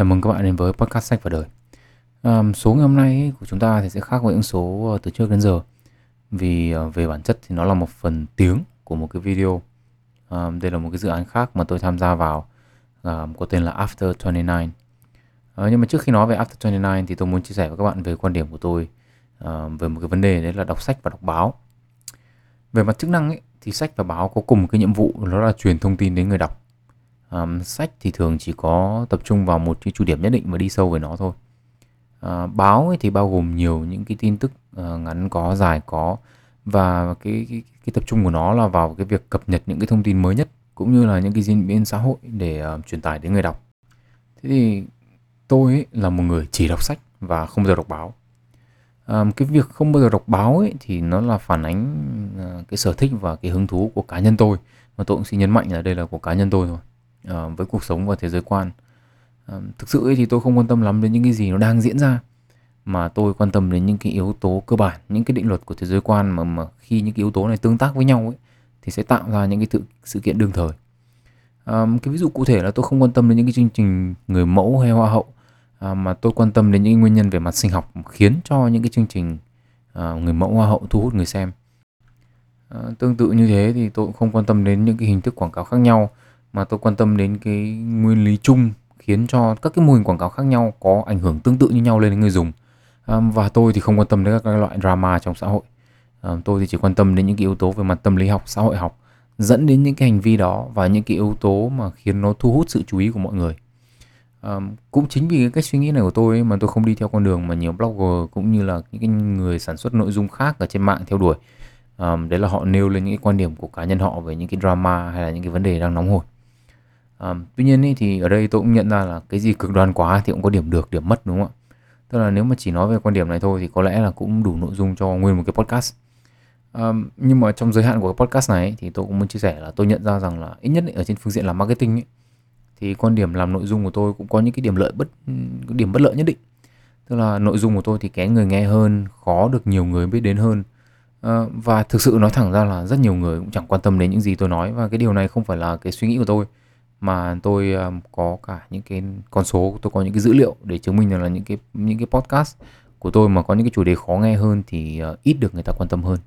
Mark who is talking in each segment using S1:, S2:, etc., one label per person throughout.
S1: Chào mừng các bạn đến với podcast sách và đời. Um, số ngày hôm nay của chúng ta thì sẽ khác với những số ờ, từ trước đến giờ vì ờ, về bản chất thì nó là một phần tiếng của một cái video. Um, đây là một cái dự án khác mà tôi tham gia vào um, có tên là After 29. Uh, ờ, nhưng mà trước khi nói về After 29 thì tôi muốn chia sẻ với các bạn về quan điểm của tôi uh, về một cái vấn đề đấy là đọc sách và đọc báo. Về mặt chức năng ấy, thì sách và báo có cùng cái nhiệm vụ đó là truyền thông tin đến người đọc um, sách thì thường chỉ có tập trung vào một cái chủ điểm nhất định và đi sâu về nó thôi. Uh, báo ấy thì bao gồm nhiều những cái tin tức uh, ngắn có dài có và cái, cái cái tập trung của nó là vào cái việc cập nhật những cái thông tin mới nhất cũng như là những cái diễn biến xã hội để uh, truyền tải đến người đọc. Thế thì tôi ấy là một người chỉ đọc sách và không bao giờ đọc báo. Um, cái việc không bao giờ đọc báo ấy thì nó là phản ánh uh, cái sở thích và cái hứng thú của cá nhân tôi. Và tôi cũng xin nhấn mạnh là đây là của cá nhân tôi thôi uh, với cuộc sống và thế giới quan. Uh, thực sự ấy thì tôi không quan tâm lắm đến những cái gì nó đang diễn ra mà tôi quan tâm đến những cái yếu tố cơ bản những cái định luật của thế giới quan mà mà khi những cái yếu tố này tương tác với nhau ấy thì sẽ tạo ra những cái tự, sự kiện đương thời. Um, cái ví dụ cụ thể là tôi không quan tâm đến những cái chương trình người mẫu hay hoa hậu uh, mà tôi quan tâm đến những nguyên nhân về mặt sinh học khiến cho những cái chương trình uh, người mẫu hoa hậu thu hút người xem. Uh, tương tự như thế thì tôi cũng không quan tâm đến những cái hình thức quảng cáo khác nhau mà tôi quan tâm đến cái nguyên lý chung khiến cho các cái mô hình quảng cáo khác nhau có ảnh hưởng tương tự như nhau lên đến người dùng. À, và tôi thì không quan tâm đến các, loại drama trong xã hội. À, tôi thì chỉ quan tâm đến những cái yếu tố về mặt tâm lý học xã hội học dẫn đến những cái hành vi đó và những cái yếu tố mà khiến nó thu hút sự chú ý của mọi người. À, cũng chính vì cái cách suy nghĩ này của tôi ấy, mà tôi không đi theo con đường mà nhiều blogger cũng như là những cái người sản xuất nội dung khác ở trên mạng theo đuổi. À, đấy là họ nêu lên những cái quan điểm của cá nhân họ về những cái drama hay là những cái vấn đề đang nóng hổi. Um, tuy nhiên ý, thì ở đây tôi cũng nhận ra là cái gì cực đoan quá thì cũng có điểm được, điểm mất đúng không ạ? Tức là nếu mà chỉ nói về quan điểm này thôi thì có lẽ là cũng đủ nội dung cho nguyên một cái podcast. Um, nhưng mà trong giới hạn của cái podcast này ý, thì tôi cũng muốn chia sẻ là tôi nhận ra rằng là ít nhất ý, ở trên phương diện làm marketing ý, thì quan điểm làm nội dung của tôi cũng có những cái điểm lợi bất điểm bất lợi nhất định. Tức là nội dung của tôi thì kén người nghe hơn, khó được nhiều người biết đến hơn. À, và thực sự nói thẳng ra là rất nhiều người cũng chẳng quan tâm đến những gì tôi nói và cái điều này không phải là cái suy nghĩ của tôi mà tôi ờ, có cả những cái con số tôi có những cái dữ liệu để chứng minh rằng là những cái những cái podcast của tôi mà có những cái chủ đề khó nghe hơn thì ờ, ít được người ta quan tâm hơn.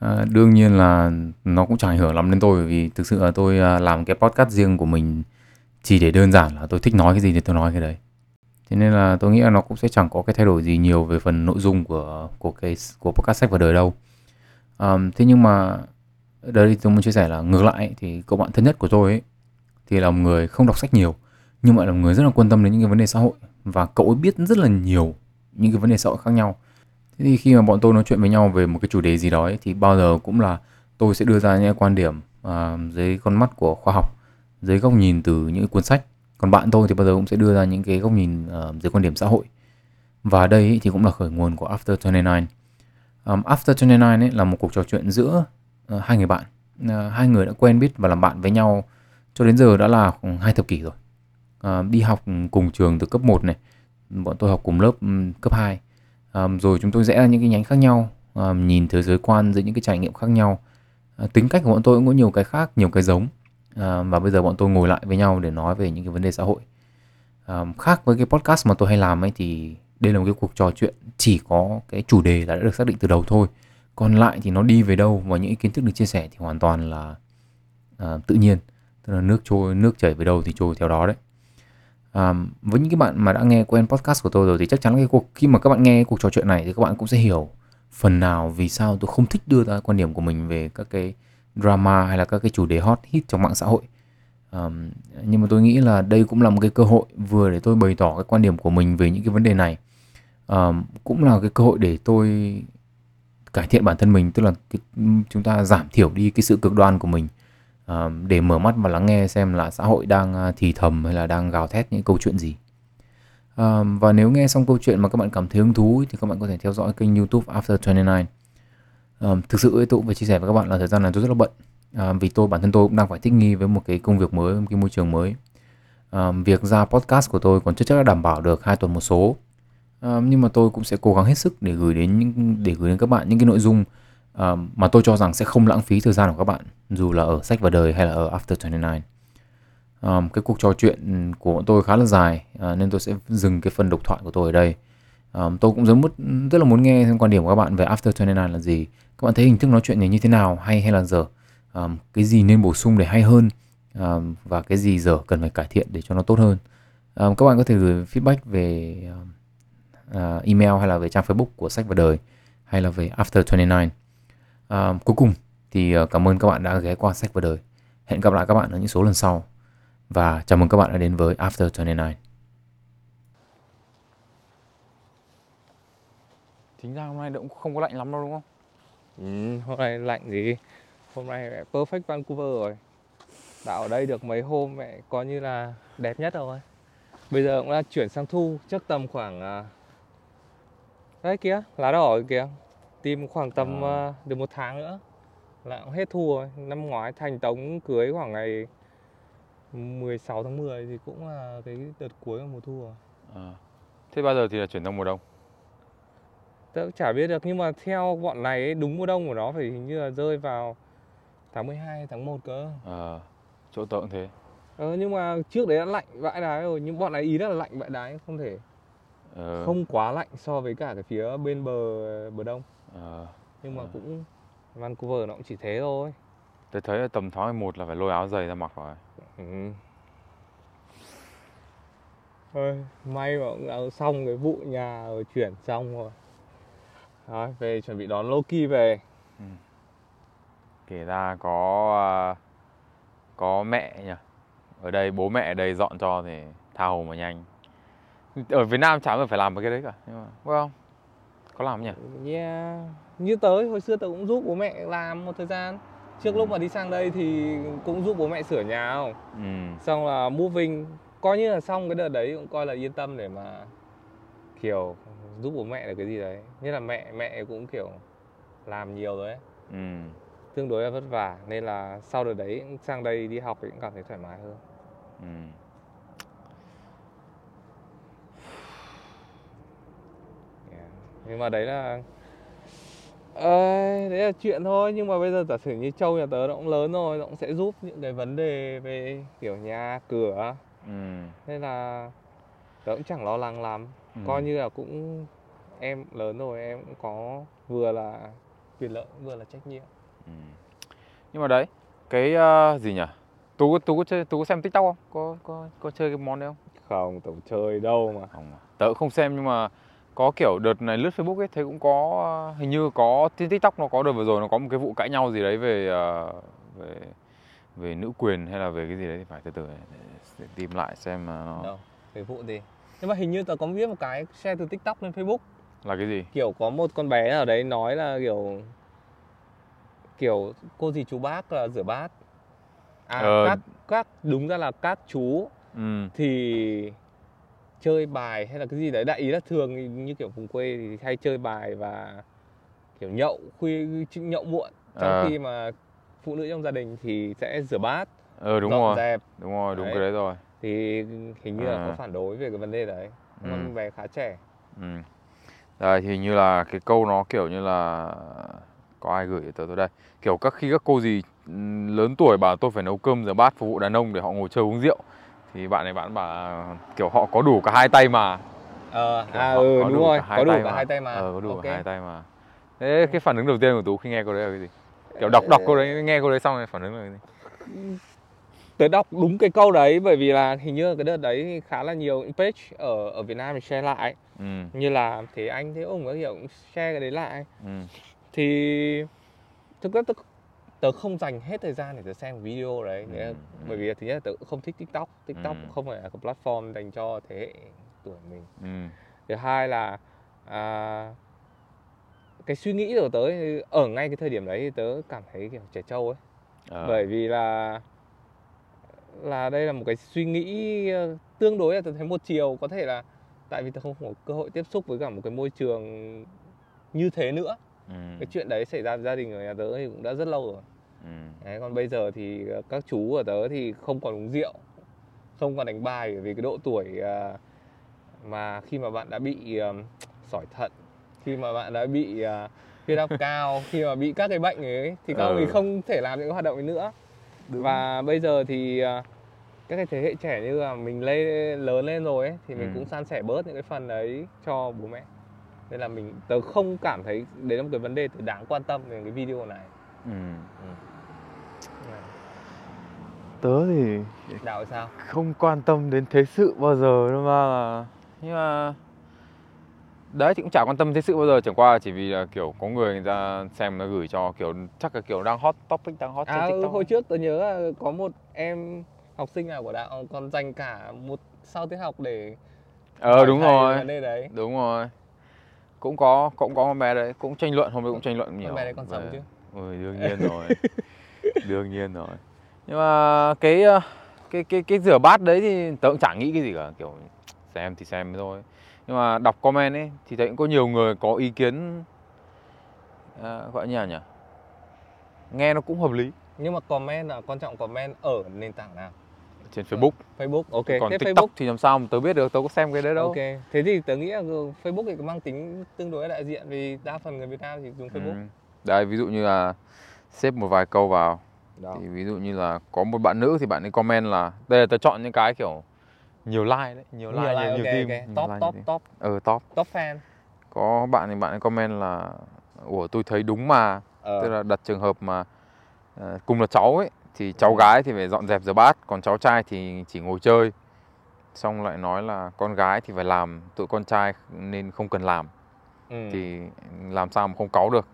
S1: À, đương nhiên là nó cũng chẳng ảnh hưởng lắm đến tôi vì thực sự là tôi ờ, làm cái podcast riêng của mình chỉ để đơn giản là tôi thích nói cái gì thì tôi nói cái đấy. Thế nên là tôi nghĩ là nó cũng sẽ chẳng có cái thay đổi gì nhiều về phần nội dung của của cái của podcast sách vào đời đâu. Um, thế nhưng mà đây tôi muốn chia sẻ là ngược lại thì cậu bạn thân nhất của tôi ấy thì là một người không đọc sách nhiều nhưng mà là một người rất là quan tâm đến những cái vấn đề xã hội và cậu ấy biết rất là nhiều những cái vấn đề xã hội khác nhau. Thế thì khi mà bọn tôi nói chuyện với nhau về một cái chủ đề gì đó ấy, thì bao giờ cũng là tôi sẽ đưa ra những quan điểm à, dưới con mắt của khoa học dưới góc nhìn từ những cuốn sách. Còn bạn tôi thì bao giờ cũng sẽ đưa ra những cái góc nhìn à, dưới quan điểm xã hội. Và đây ấy, thì cũng là khởi nguồn của After 29 um, After 29 ấy là một cuộc trò chuyện giữa uh, hai người bạn. Uh, hai người đã quen biết và làm bạn với nhau cho đến giờ đã là hai thập kỷ rồi. À, đi học cùng trường từ cấp 1 này bọn tôi học cùng lớp cấp 2 à, rồi chúng tôi rẽ ra những cái nhánh khác nhau à, nhìn thế giới quan giữa những cái trải nghiệm khác nhau. À, tính cách của bọn tôi cũng có nhiều cái khác nhiều cái giống. À, và bây giờ bọn tôi ngồi lại với nhau để nói về những cái vấn đề xã hội. À, khác với cái podcast mà tôi hay làm ấy thì đây là một cái cuộc trò chuyện chỉ có cái chủ đề là đã được xác định từ đầu thôi. Còn lại thì nó đi về đâu và những kiến thức được chia sẻ thì hoàn toàn là uh, tự nhiên tức là nước trôi nước chảy về đâu thì trôi theo đó đấy. À, với những cái bạn mà đã nghe quen podcast của tôi rồi thì chắc chắn cái cuộc khi mà các bạn nghe cuộc trò chuyện này thì các bạn cũng sẽ hiểu phần nào vì sao tôi không thích đưa ra quan điểm của mình về các cái drama hay là các cái chủ đề hot hit trong mạng xã hội. Um, nhưng mà tôi nghĩ là đây cũng là một cái cơ hội vừa để tôi bày tỏ cái quan điểm của mình về những cái vấn đề này. Um, cũng là cái cơ hội để tôi cải thiện bản thân mình tức là cái, chúng ta giảm thiểu đi cái sự cực đoan của mình để mở mắt và lắng nghe xem là xã hội đang à, thì thầm hay là đang gào thét những câu chuyện gì. Và nếu nghe xong câu chuyện mà các bạn cảm thấy hứng thú thì các bạn có thể theo dõi kênh YouTube After 29. Um, thực sự tôi cũng phải chia sẻ với các bạn là thời gian này tôi rất là bận vì tôi bản thân tôi cũng đang phải thích nghi với một cái công việc mới, một cái môi trường mới. Um, việc ra podcast của tôi còn chưa chắc đã đảm bảo được hai tuần một số. Um, nhưng mà tôi cũng sẽ cố gắng hết sức để gửi đến những để gửi đến các bạn những cái nội dung uh, mà tôi cho rằng sẽ không lãng phí thời gian của các bạn dù là ở sách và đời hay là ở After 29
S2: um, cái cuộc trò chuyện của bọn tôi khá là dài uh, nên tôi sẽ dừng cái phần độc thoại của tôi ở đây. Um, tôi cũng rất, muốn rất là muốn nghe thêm quan điểm của các bạn về After 29 là gì. Các bạn thấy hình thức nói chuyện này như thế nào hay hay là dở? Um, cái gì nên bổ sung để hay hơn? Um, và cái gì dở cần phải cải thiện để cho nó tốt hơn? Um, các bạn có thể gửi feedback về um, uh, email hay là về trang Facebook của sách và đời hay là về After 29 um, cuối cùng thì uh, cảm ơn các bạn đã ghé qua sách và đời. Hẹn gặp lại các bạn ở những số lần sau. Và chào mừng các bạn đã đến với After 29
S1: Chính ra hôm nay cũng không có lạnh lắm đâu đúng không?
S3: Ừ, hôm nay lạnh gì? Hôm nay mẹ perfect Vancouver rồi. Đã ở đây được mấy hôm mẹ coi như là đẹp nhất rồi. Bây giờ cũng đã chuyển sang thu chắc tầm khoảng à, Đấy kia, lá đỏ kìa Tìm khoảng tầm à. được một tháng nữa Là cũng hết thu rồi Năm ngoái thành tống cưới khoảng ngày 16 tháng 10 thì cũng là cái đợt cuối của mùa thu rồi
S1: à. Thế bao giờ thì là chuyển sang mùa đông?
S3: tớ cũng chả biết được nhưng mà theo bọn này ấy, đúng mùa đông của nó phải hình như là rơi vào tháng 12 tháng 1 cơ
S1: ờ chỗ tớ cũng thế
S3: ờ nhưng mà trước đấy đã lạnh vãi đái rồi nhưng bọn này ý rất là lạnh vãi đái không thể ờ. không quá lạnh so với cả cái phía bên bờ bờ đông ờ. nhưng mà ờ. cũng Vancouver nó cũng chỉ thế thôi
S1: tôi thấy là tầm tháng 11 là phải lôi áo dày ra mặc rồi ừ.
S3: Thôi, may mà cũng xong cái vụ nhà rồi chuyển xong rồi đó, về chuẩn bị đón Loki về ừ.
S1: Kể ra có à, có mẹ nhỉ Ở đây bố mẹ ở đây dọn cho thì tha hồ mà nhanh Ở Việt Nam chả phải làm cái đấy cả nhưng mà, không? Có làm nhỉ?
S3: Yeah. Như tới hồi xưa tớ cũng giúp bố mẹ làm một thời gian Trước ừ. lúc mà đi sang đây thì cũng giúp bố mẹ sửa nhà không? Ừ. Xong là moving Coi như là xong cái đợt đấy cũng coi là yên tâm để mà kiểu giúp bố mẹ là cái gì đấy nhất là mẹ mẹ cũng kiểu làm nhiều rồi ấy ừ. tương đối là vất vả nên là sau đợt đấy sang đây đi học thì cũng cảm thấy thoải mái hơn ừ. yeah. Nhưng mà đấy là Ê, đấy là chuyện thôi nhưng mà bây giờ giả sử như châu nhà tớ nó cũng lớn rồi nó cũng sẽ giúp những cái vấn đề về kiểu nhà cửa. Ừ. nên là tớ cũng chẳng lo lắng lắm. Ừ. coi như là cũng em lớn rồi em cũng có vừa là quyền lợi vừa là trách nhiệm. Ừ.
S1: nhưng mà đấy cái uh, gì nhỉ? Tú tú có chơi tú có xem tiktok không? Có có có chơi cái món đấy không?
S3: Không tớ chơi đâu mà.
S1: Không tớ không xem nhưng mà có kiểu đợt này lướt facebook ấy thấy cũng có hình như có trên tiktok nó có đợt vừa rồi nó có một cái vụ cãi nhau gì đấy về uh, về về nữ quyền hay là về cái gì đấy thì phải từ từ để, tìm lại xem mà nó
S3: đâu cái vụ gì? Nhưng mà hình như tớ có viết một cái share từ tiktok lên facebook.
S1: Là cái gì?
S3: Kiểu có một con bé ở đấy nói là kiểu kiểu cô gì chú bác là rửa bát. À ờ. các các đúng ra là các chú. Ừ. thì chơi bài hay là cái gì đấy đại ý là thường như kiểu vùng quê thì hay chơi bài và kiểu nhậu khuya nhậu muộn trong à. khi mà phụ nữ trong gia đình thì sẽ rửa bát
S1: ờ đúng rồi dẹp. đúng rồi đúng đấy. cái đấy rồi
S3: thì hình như à. là có phản đối về cái vấn đề đấy ừ. con bé khá trẻ ừ.
S1: Đây thì như là cái câu nó kiểu như là có ai gửi tới tôi đây kiểu các khi các cô gì lớn tuổi bảo tôi phải nấu cơm rửa bát phục vụ đàn ông để họ ngồi chơi uống rượu thì bạn này bạn bảo kiểu họ có đủ cả hai tay mà.
S3: Ờ à ừ đúng rồi có đủ cả hai tay mà.
S1: Ờ có đủ cả hai tay mà. Thế cái phản ứng đầu tiên của tú khi nghe câu đấy là cái gì? Kiểu đọc đọc câu đấy nghe câu đấy xong rồi phản ứng là cái gì?
S3: Tớ đọc đúng cái câu đấy bởi vì là hình như cái đợt đấy khá là nhiều page ở ở Việt Nam mình share lại. Ừ. như là thế anh thế ông có hiểu cũng share cái đấy lại. Ừ. thì thực ra tớ, tớ không dành hết thời gian để tớ xem video đấy ừ. ừ. bởi vì thứ nhất tớ cũng không thích tiktok tiktok ừ. không phải là cái platform dành cho thế hệ tuổi mình ừ. thứ hai là à, cái suy nghĩ của tớ ở ngay cái thời điểm đấy thì tớ cảm thấy kiểu trẻ trâu ấy à. bởi vì là là đây là một cái suy nghĩ ờ, tương đối là tôi thấy một chiều có thể là tại vì tôi không có cơ hội tiếp xúc với cả một cái môi trường như thế nữa ừ. cái chuyện đấy xảy ra gia đình ở nhà tớ thì cũng đã rất lâu rồi ừ. đấy, còn bây giờ thì ờ, các chú ở tớ thì không còn uống rượu không còn đánh bài vì cái độ tuổi ờ, mà khi mà bạn đã bị sỏi thận khi mà bạn đã bị huyết áp cao khi mà bị các cái bệnh ấy thì các ừ. ông ấy không thể làm những hoạt động ấy nữa và bây giờ thì các cái thế hệ trẻ như là mình lên lớn lên rồi ấy thì mình ừ. cũng san sẻ bớt những cái phần đấy cho bố mẹ nên là mình tớ không cảm thấy đấy là một cái vấn đề tớ đáng quan tâm về cái video này. Ừ. Ừ.
S1: tớ thì
S3: đạo sao?
S1: không quan tâm đến thế sự bao giờ đâu mà. Là nhưng mà đấy thì cũng chả quan tâm thế sự bao giờ. Chẳng qua chỉ vì là kiểu có người người ta xem nó gửi cho kiểu chắc là kiểu đang hot topic đang hot
S3: à, trên tiktok. hồi trước tôi nhớ là có một em học sinh nào của đạo còn dành cả một sau tiết học để
S1: ờ đúng rồi. đấy. đúng rồi cũng có cũng có con bé đấy cũng tranh luận hôm nay cũng tranh luận nhiều. Con
S3: bé đấy còn sống chứ.
S1: Ôi, đương nhiên rồi. Đương nhiên rồi. Nhưng mà cái ờ, cái cái cái rửa bát đấy thì tớ cũng chẳng nghĩ cái gì cả kiểu xem thì xem thôi. Nhưng mà đọc comment ấy thì thấy cũng có nhiều người có ý kiến à, gọi như nhỉ? Nghe nó cũng hợp lý.
S3: Nhưng mà comment là quan trọng comment ở nền tảng nào
S1: trên Facebook.
S3: Facebook ok.
S1: Còn thế TikTok Facebook... thì làm sao mà tớ biết được tớ có xem cái đấy đâu.
S3: Ok. Thế thì tớ nghĩ là Facebook thì có mang tính tương đối đại diện vì đa phần người Việt Nam thì dùng Facebook. Ừ.
S1: đây ví dụ như là xếp một vài câu vào. Đó. thì ví dụ như là có một bạn nữ thì bạn ấy comment là đây là tớ chọn những cái kiểu nhiều like đấy nhiều like nhiều, like, nhiều, okay,
S3: nhiều okay. top like top top.
S1: Ờ top.
S3: Top fan.
S1: Có bạn thì bạn ấy comment là ủa tôi thấy đúng mà. Ờ. tức là đặt trường hợp mà uh, cùng là cháu ấy thì cháu gái thì phải dọn dẹp rửa bát còn cháu trai thì chỉ ngồi chơi. Xong lại nói là con gái thì phải làm tụi con trai nên không cần làm. Ừ. thì làm sao mà không cáu được.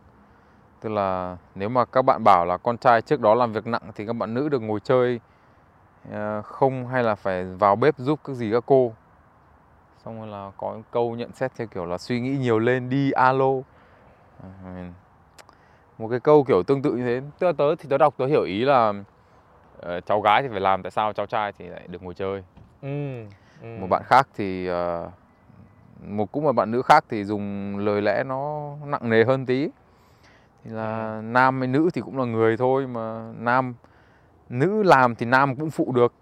S1: Tức là nếu mà các bạn bảo là con trai trước đó làm việc nặng thì các bạn nữ được ngồi chơi ờ, không hay là phải vào bếp giúp các gì các cô. Xong rồi là có câu nhận xét theo kiểu là suy nghĩ nhiều lên đi alo. Ờ, một cái câu kiểu tương tự như thế. Tớ tớ thì tớ đọc tớ hiểu ý là uh, cháu gái thì phải làm tại sao cháu trai thì lại được ngồi chơi? Ừ, ừ. một bạn khác thì uh, một cũng một bạn nữ khác thì dùng lời lẽ nó nặng nề hơn tí. Thì là ừ. nam hay nữ thì cũng là người thôi mà nam nữ làm thì nam cũng phụ được.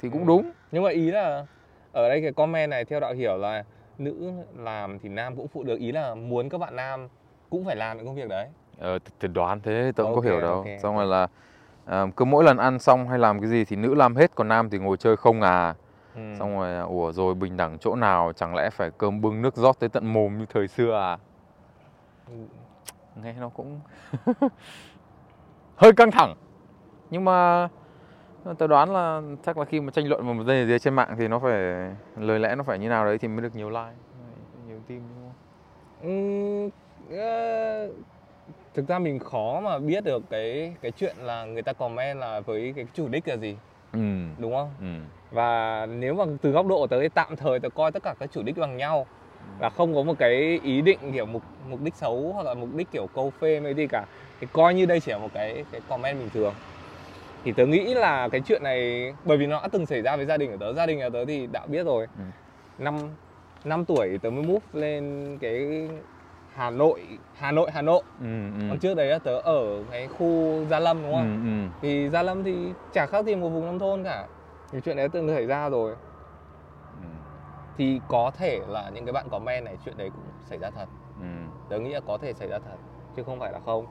S1: Thì cũng ừ. đúng.
S3: Nhưng mà ý là ở đây cái comment này theo đạo hiểu là nữ làm thì nam cũng phụ được. Ý là muốn các bạn nam cũng phải làm những công việc đấy
S1: ờ thì đoán thế tôi cũng okay, có hiểu đâu okay. xong rồi là à, cứ mỗi lần ăn xong hay làm cái gì thì nữ làm hết còn nam thì ngồi chơi không à ừ. xong rồi à, ủa rồi bình đẳng chỗ nào chẳng lẽ phải cơm bưng nước rót tới tận mồm như thời xưa à ừ. nghe nó cũng hơi căng thẳng nhưng mà tôi đoán là chắc là khi mà tranh luận một giây gì trên mạng thì nó phải lời lẽ nó phải như nào đấy thì mới được nhiều like nhiều tim đúng không?
S3: Ừ, uh, thực ra mình khó mà biết được cái cái chuyện là người ta comment là với cái chủ đích là gì ừ. đúng không ừ. và nếu mà từ góc độ của tớ thì tạm thời tớ coi tất cả các chủ đích bằng nhau và không có một cái ý định kiểu mục mục đích xấu hoặc là mục đích kiểu câu phê hay gì cả thì coi như đây chỉ là một cái cái comment bình thường thì tớ nghĩ là cái chuyện này bởi vì nó đã từng xảy ra với gia đình của tớ gia đình của tớ thì đã biết rồi ừ. năm năm tuổi tớ mới move lên cái Hà Nội Hà Nội Hà Nội ừ, ừ. còn trước đấy là tớ ở cái khu Gia Lâm đúng không ừ, ừ. thì Gia Lâm thì chả khác gì một vùng nông thôn cả thì chuyện đấy từng xảy ra rồi ừ. thì có thể là những cái bạn comment này chuyện đấy cũng xảy ra thật ừ. tớ nghĩ là có thể xảy ra thật chứ không phải là không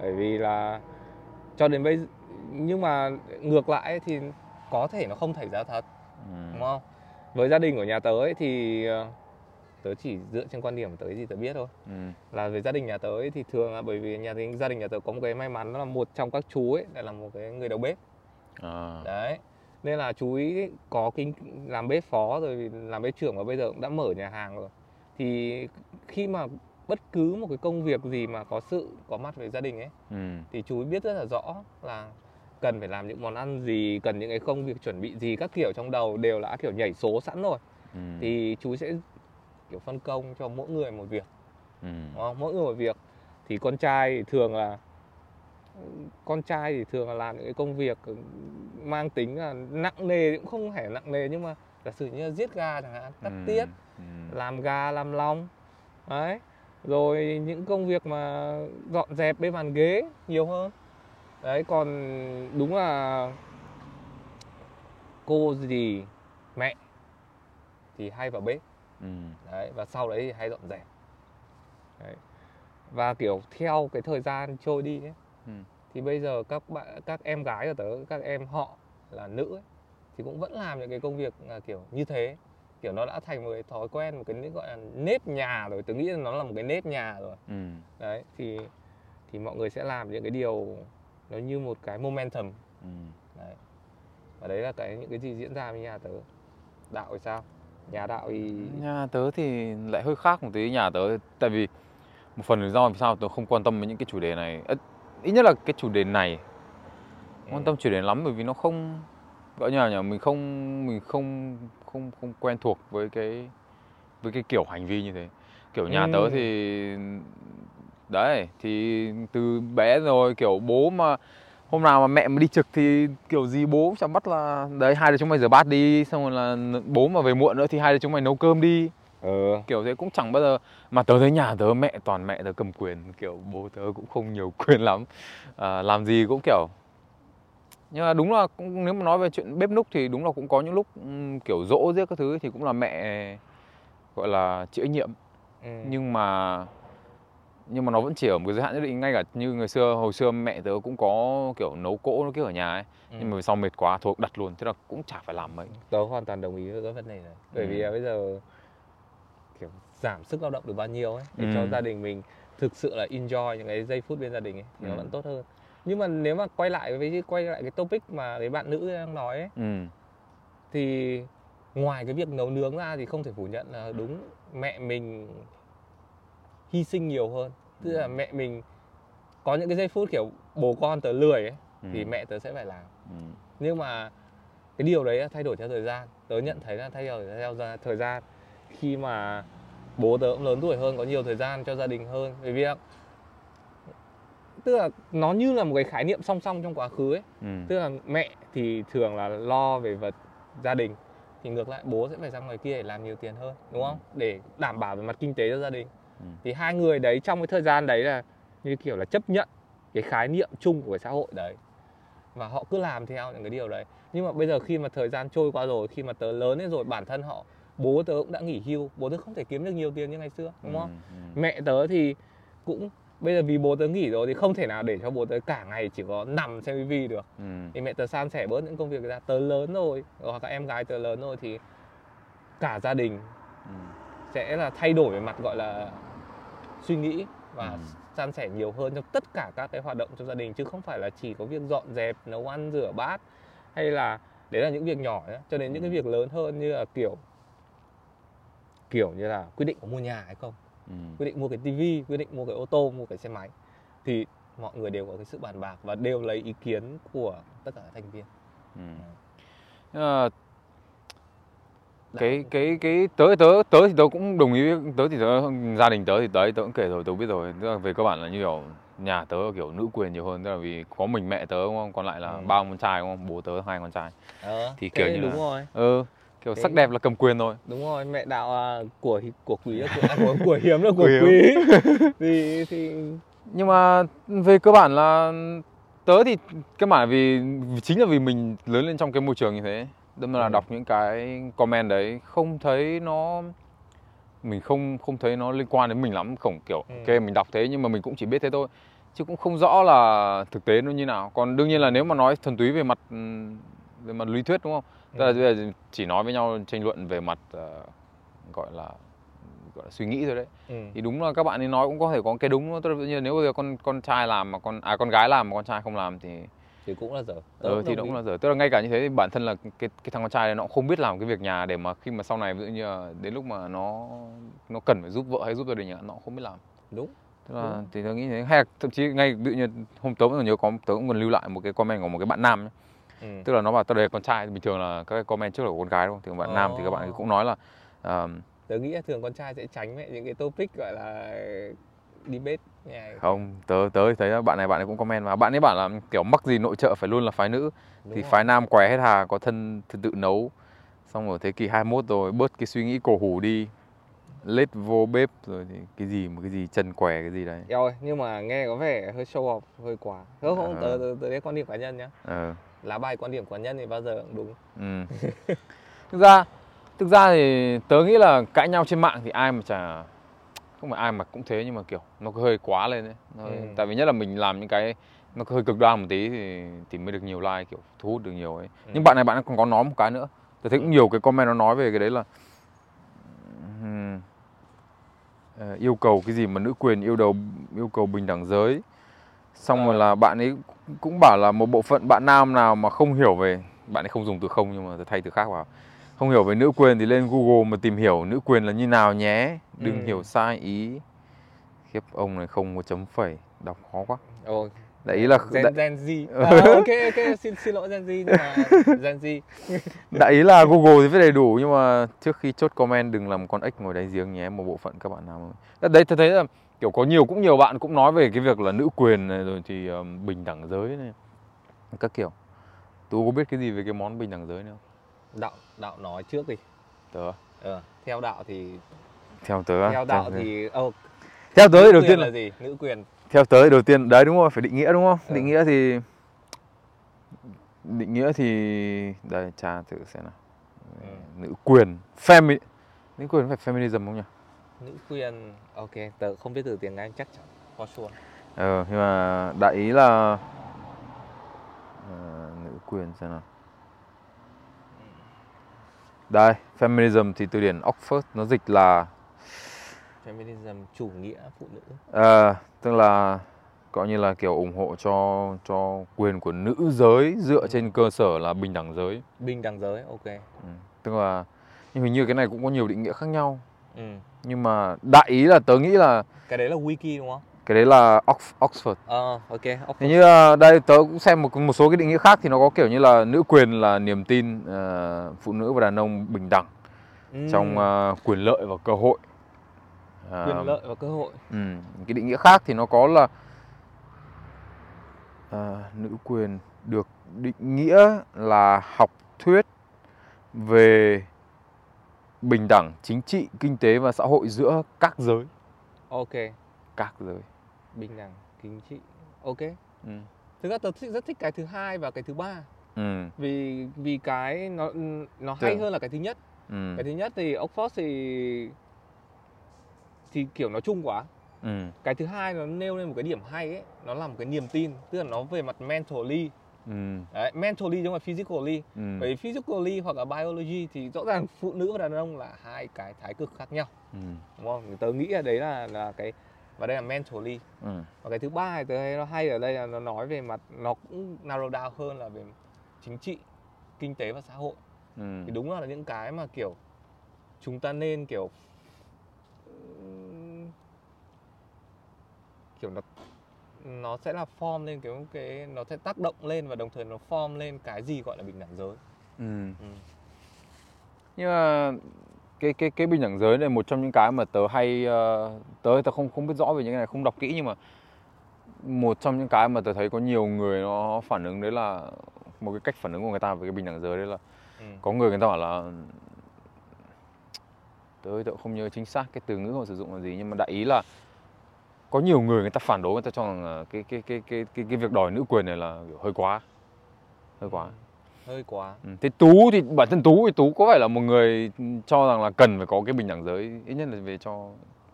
S3: bởi vì là cho đến bây nhưng mà ngược lại thì có thể nó không xảy ra thật ừ. đúng không với gia đình của nhà tớ ấy thì ờ, tớ chỉ dựa trên quan điểm của tớ gì tớ biết thôi ừ. là về gia đình nhà tớ ấy, thì thường là bởi vì nhà thì gia đình nhà tớ có một cái may mắn là một trong các chú ấy lại là một cái người đầu bếp à. đấy nên là chú ấy có kinh làm bếp phó rồi làm bếp trưởng và bây giờ cũng đã mở nhà hàng rồi thì khi mà bất cứ một cái công việc gì mà có sự có mặt về gia đình ấy ừ. thì chú ấy biết rất là rõ là cần phải làm những món ăn gì cần những cái công việc chuẩn bị gì các kiểu trong đầu đều đã kiểu nhảy số sẵn rồi ừ. thì chú sẽ kiểu phân công cho mỗi người một việc ừ. đúng không? mỗi người một việc thì con trai thì thường là con trai thì thường là làm những cái công việc mang tính là nặng nề cũng không phải nặng nề nhưng mà giả sử như là giết gà chẳng hạn cắt ừ. tiết ừ. làm gà làm lòng đấy rồi những công việc mà dọn dẹp bên bàn ghế nhiều hơn đấy còn đúng là cô gì mẹ thì hay vào bếp ừ. đấy và sau đấy thì hay dọn dẹp đấy. và kiểu theo cái thời gian trôi đi ấy, ừ. thì bây giờ các bạn các em gái của tớ các em họ là nữ ấy, thì cũng vẫn làm những cái công việc là kiểu như thế kiểu nó đã thành một cái thói quen một cái gọi là nếp nhà rồi tôi nghĩ là nó là một cái nếp nhà rồi ừ. đấy thì thì mọi người sẽ làm những cái điều nó như một cái momentum ừ. đấy và đấy là cái những cái gì diễn ra với nhà tớ đạo thì sao nhà đạo thì
S1: nhà tớ thì lại hơi khác một tí nhà tớ tại vì một phần lý do vì sao tôi không quan tâm với những cái chủ đề này ít nhất là cái chủ đề này ừ. quan tâm chủ đề lắm bởi vì nó không gọi như là nhỉ mình không mình không không không quen thuộc với cái với cái kiểu hành vi như thế kiểu nhà ừ. tớ thì đấy thì từ bé rồi kiểu bố mà hôm nào mà mẹ mà đi trực thì kiểu gì bố chẳng bắt là đấy hai đứa chúng mày rửa bát đi xong rồi là bố mà về muộn nữa thì hai đứa chúng mày nấu cơm đi ừ. kiểu thế cũng chẳng bao giờ mà tớ thấy nhà tớ mẹ toàn mẹ tớ cầm quyền kiểu bố tớ cũng không nhiều quyền lắm à, làm gì cũng kiểu nhưng mà đúng là cũng, nếu mà nói về chuyện bếp núc thì đúng là cũng có những lúc um, kiểu dỗ giết các thứ thì cũng là mẹ gọi là chịu trách nhiệm ừ. nhưng mà nhưng mà nó vẫn chỉ ở một cái giới hạn nhất định ngay cả như người xưa hồi xưa mẹ tớ cũng có kiểu nấu cỗ nó kiểu ở nhà ấy ừ. nhưng mà sau mệt quá thôi đặt luôn thế là cũng chả phải làm mấy
S3: tớ hoàn toàn đồng ý với cái vấn đề này bởi ừ. vì bây giờ kiểu giảm sức lao động được bao nhiêu ấy để ừ. cho gia đình mình thực sự là enjoy những cái giây phút bên gia đình ấy thì ừ. nó vẫn tốt hơn nhưng mà nếu mà quay lại với quay lại cái topic mà cái bạn nữ đang nói ấy ừ. thì ngoài cái việc nấu nướng ra thì không thể phủ nhận là đúng mẹ mình hy sinh nhiều hơn tức là mẹ mình có những cái giây phút kiểu bố con tớ lười ấy ừ. thì mẹ tớ sẽ phải làm ừ. nhưng mà cái điều đấy thay đổi theo thời gian tớ nhận thấy là thay đổi theo thời gian khi mà bố tớ cũng lớn tuổi hơn có nhiều thời gian cho gia đình hơn vì việc tức là nó như là một cái khái niệm song song trong quá khứ ấy ừ. tức là mẹ thì thường là lo về vật gia đình thì ngược lại bố sẽ phải ra ngoài kia để làm nhiều tiền hơn đúng không ừ. để đảm bảo về mặt kinh tế cho gia đình ừ. thì hai người đấy trong cái thời gian đấy là như kiểu là chấp nhận cái khái niệm chung của cái xã hội đấy và họ cứ làm theo những cái điều đấy nhưng mà bây giờ khi mà thời gian trôi qua rồi khi mà tớ lớn ấy rồi bản thân họ bố tớ cũng đã nghỉ hưu bố tớ không thể kiếm được nhiều tiền như ngày xưa đúng không ừ, ừ. mẹ tớ thì cũng bây giờ vì bố tớ nghỉ rồi thì không thể nào để cho bố tớ cả ngày chỉ có nằm xem tivi được ừ. thì mẹ tớ san sẻ bớt những công việc ra tớ lớn rồi hoặc là em gái tớ lớn rồi thì cả gia đình ừ. sẽ là thay đổi về mặt gọi là suy nghĩ và ừ. san sẻ nhiều hơn trong tất cả các cái hoạt động trong gia đình chứ không phải là chỉ có việc dọn dẹp nấu ăn rửa bát hay là đấy là những việc nhỏ nhé cho đến những cái ừ. việc lớn hơn như là kiểu kiểu như là quyết định có mua nhà hay không ừ. quyết định mua cái tivi quyết định mua cái ô tô mua cái xe máy thì mọi người đều có cái sự bàn bạc và đều lấy ý kiến của tất cả các thành viên ừ.
S1: à, cái cái cái tớ tớ tớ thì tớ cũng đồng ý tớ thì tớ gia đình tớ thì tớ tớ cũng kể rồi tớ biết rồi. Tức là về cơ bản là như kiểu nhà tớ kiểu nữ quyền nhiều hơn tức là vì có mình mẹ tớ đúng không? Còn lại là ừ. ba con trai đúng không? Bố tớ hai con trai.
S3: Ờ, thì kiểu như đúng là, rồi.
S1: Ừ kiểu Thế... sắc đẹp là cầm quyền thôi.
S3: Đúng rồi mẹ đạo à, của của quý là của, à, của, của hiếm là của quý. thì thì
S1: nhưng mà về cơ bản là tớ thì cơ bản vì chính là vì mình lớn lên trong cái môi trường như thế đâm là ừ. đọc những cái comment đấy không thấy nó mình không không thấy nó liên quan đến mình lắm không kiểu ừ. ok mình đọc thế nhưng mà mình cũng chỉ biết thế thôi chứ cũng không rõ là thực tế nó như nào còn đương nhiên là nếu mà nói thuần túy về mặt về mặt lý thuyết đúng không tức là bây giờ chỉ nói với nhau tranh luận về mặt uh, gọi là gọi là suy nghĩ thôi đấy ừ. thì đúng là các bạn ấy nói cũng có thể có cái đúng tức là như nếu bây giờ con con trai làm mà con à con gái làm mà con trai không làm thì
S3: thì cũng là dở.
S1: Ừ, thì cũng là dở. Tức là ngay cả như thế thì bản thân là cái cái thằng con trai này nó cũng không biết làm cái việc nhà để mà khi mà sau này ví dụ như là đến lúc mà nó nó cần phải giúp vợ hay giúp gia đình nó không biết làm.
S3: Đúng
S1: tức là đúng. thì tôi nghĩ thế. Hay là thậm chí ngay tự nhiên hôm tớ vẫn nhớ có tớ cũng còn lưu lại một cái comment của một cái bạn nam ấy ừ. tức là nó bảo tao đề con trai bình thường là các cái comment trước là của con gái đúng không? Thì bạn oh. nam thì các bạn cũng nói là um,
S3: tớ nghĩ là thường con trai sẽ tránh mẹ những cái topic gọi là debate
S1: yeah. không tớ tớ thấy bạn này bạn ấy cũng comment mà. Bạn ấy bảo là kiểu mắc gì nội trợ phải luôn là phái nữ. Đúng thì rồi. phái nam què hết hà có thân tự, tự nấu. Xong rồi thế kỷ 21 rồi bớt cái suy nghĩ cổ hủ đi. Lết vô bếp rồi thì cái gì một cái gì chân què cái gì đấy.
S3: Ơi, nhưng mà nghe có vẻ hơi show off hơi quá. Không không à. tớ, tớ, tớ, tớ quan điểm cá nhân nhá. Ờ. Lá bài quan điểm cá nhân thì bao giờ cũng đúng. Ừ.
S1: thực ra thực ra thì tớ nghĩ là cãi nhau trên mạng thì ai mà chả không phải ai mà cũng thế nhưng mà kiểu nó hơi quá lên đấy nó, ừ. tại vì nhất là mình làm những cái nó hơi cực đoan một tí thì thì mới được nhiều like kiểu thu hút được nhiều ấy ừ. nhưng bạn này bạn còn có nói một cái nữa tôi thấy cũng nhiều cái comment nó nói về cái đấy là uh, yêu cầu cái gì mà nữ quyền yêu đầu yêu cầu bình đẳng giới xong à. rồi là bạn ấy cũng bảo là một bộ phận bạn nam nào mà không hiểu về bạn ấy không dùng từ không nhưng mà thay từ khác vào không hiểu về nữ quyền thì lên Google mà tìm hiểu nữ quyền là như nào nhé. Đừng ừ. hiểu sai ý. Khiếp ông này không một chấm phẩy. Đọc khó quá.
S3: Ồ,
S1: đấy ý là
S3: Gen, đại... Gen Z. À, ok ok xin xin lỗi Gen Z nhưng mà Gen Z.
S1: Đại ý là Google thì viết đầy đủ nhưng mà trước khi chốt comment đừng làm con ếch ngồi đáy giếng nhé một bộ phận các bạn nào. Đấy tôi thấy là kiểu có nhiều cũng nhiều bạn cũng nói về cái việc là nữ quyền này rồi thì um, bình đẳng giới này các kiểu. Tú có biết cái gì về cái món bình đẳng giới nữa không
S3: đạo đạo nói trước đi.
S1: Tớ
S3: ờ, theo đạo thì
S1: theo tớ
S3: theo đạo theo thì oh,
S1: theo tớ đầu tiên
S3: là gì? Nữ quyền.
S1: Theo tớ đầu tiên đấy đúng không phải định nghĩa đúng không? Ừ. định nghĩa thì định nghĩa thì đây tra thử xem nào. Ừ. nữ quyền femi nữ quyền phải feminism không nhỉ?
S3: Nữ quyền ok tớ không biết từ tiếng anh chắc chắn có sure.
S1: Ờ nhưng mà đại ý là uh, nữ quyền xem nào đây feminism thì từ điển Oxford nó dịch là
S3: feminism chủ nghĩa phụ nữ.
S1: À, tức là coi như là kiểu ủng hộ cho cho quyền của nữ giới dựa trên cơ sở là bình đẳng giới.
S3: Bình đẳng giới ok. Ừ.
S1: tức là nhưng hình như cái này cũng có nhiều định nghĩa khác nhau. Ừ. nhưng mà đại ý là tớ nghĩ là
S3: cái đấy là wiki đúng không
S1: cái đấy là Oxford.
S3: Ờ, uh, ok. Oxford.
S1: Hình như đây tớ cũng xem một một số cái định nghĩa khác thì nó có kiểu như là nữ quyền là niềm tin uh, phụ nữ và đàn ông bình đẳng ừ. trong uh, quyền lợi và cơ hội
S3: quyền à, lợi và cơ hội
S1: ừ, cái định nghĩa khác thì nó có là à, nữ quyền được định nghĩa là học thuyết về bình đẳng chính trị kinh tế và xã hội giữa các giới
S3: ok
S1: các giới
S3: bình đẳng chính trị ok ừ. thực ra tớ thích, rất thích cái thứ hai và cái thứ ba ừ. vì vì cái nó nó hay Tưởng. hơn là cái thứ nhất ừ. cái thứ nhất thì Oxford thì thì kiểu nó chung quá ừ. cái thứ hai nó nêu lên một cái điểm hay ấy nó là một cái niềm tin tức là nó về mặt mentally Ừ. Đấy, mentally giống là physically ừ. bởi vì physically hoặc là biology thì rõ ràng phụ nữ và đàn ông là hai cái thái cực khác nhau ừ. đúng không tớ nghĩ là đấy là là cái và đây là mentally ừ. và cái thứ ba tớ thấy nó hay ở đây là nó nói về mặt nó cũng narrow down hơn là về chính trị kinh tế và xã hội ừ. thì đúng là những cái mà kiểu chúng ta nên kiểu kiểu nó nó sẽ là form lên cái cái nó sẽ tác động lên và đồng thời nó form lên cái gì gọi là bình đẳng giới ừ.
S1: ừ. nhưng mà cái cái cái bình đẳng giới này một trong những cái mà tớ hay uh, tớ tớ không không biết rõ về những cái này không đọc kỹ nhưng mà một trong những cái mà tớ thấy có nhiều người nó phản ứng đấy là một cái cách phản ứng của người ta về cái bình đẳng giới đấy là ừ. có người người ta bảo là tớ tớ không nhớ chính xác cái từ ngữ họ sử dụng là gì nhưng mà đại ý là có nhiều người người ta phản đối người ta cho rằng cái cái cái cái cái cái việc đòi nữ quyền này là hơi quá hơi quá
S3: hơi quá
S1: ừ. thế tú thì bản thân tú thì tú có phải là một người cho rằng là cần phải có cái bình đẳng giới ít nhất là về cho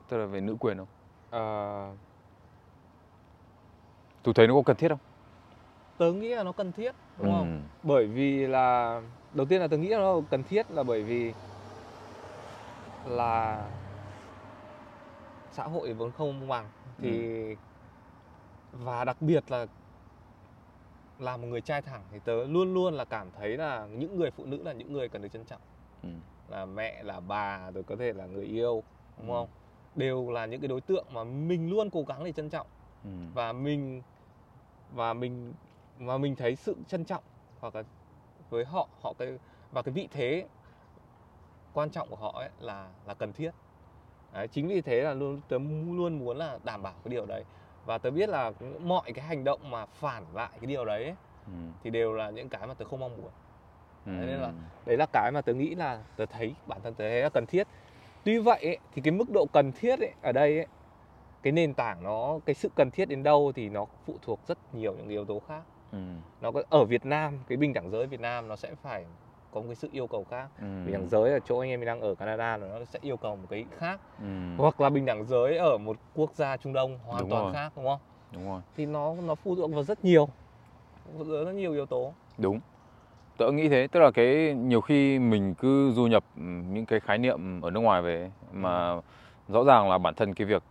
S1: tức là về nữ quyền không à... tú thấy nó có cần thiết không
S3: tớ nghĩ là nó cần thiết đúng ừ. không bởi vì là đầu tiên là tớ nghĩ là nó cần thiết là bởi vì là xã hội vốn không bằng thì ừ. và đặc biệt là là một người trai thẳng thì tớ luôn luôn là cảm thấy là những người phụ nữ là những người cần được trân trọng ừ. là mẹ là bà rồi có thể là người yêu đúng ừ. không đều là những cái đối tượng mà mình luôn cố gắng để trân trọng ừ. và mình và mình và mình thấy sự trân trọng hoặc là với họ họ cái và cái vị thế quan trọng của họ ấy là là cần thiết đấy, chính vì thế là luôn tớ luôn muốn là đảm bảo cái điều đấy và tớ biết là mọi cái hành động mà phản lại cái điều đấy ấy, ừ. thì đều là những cái mà tớ không mong muốn ừ. đấy, nên là đấy là cái mà tớ nghĩ là tớ thấy bản thân tớ thấy là cần thiết tuy vậy ấy, thì cái mức độ cần thiết ấy, ở đây ấy, cái nền tảng nó cái sự cần thiết đến đâu thì nó phụ thuộc rất nhiều những yếu tố khác ừ. nó có ở Việt Nam cái bình đẳng giới Việt Nam nó sẽ phải có một cái sự yêu cầu khác ừ. bình đẳng giới ở chỗ anh em mình đang ở Canada nó sẽ yêu cầu một cái khác ừ. hoặc là bình đẳng giới ở một quốc gia Trung Đông hoàn đúng toàn rồi. khác đúng không
S1: đúng rồi
S3: thì nó nó phụ thuộc vào rất nhiều rất nhiều yếu tố
S1: đúng tớ nghĩ thế tức là cái nhiều khi mình cứ du nhập những cái khái niệm ở nước ngoài về mà ừ. rõ ràng là bản thân cái việc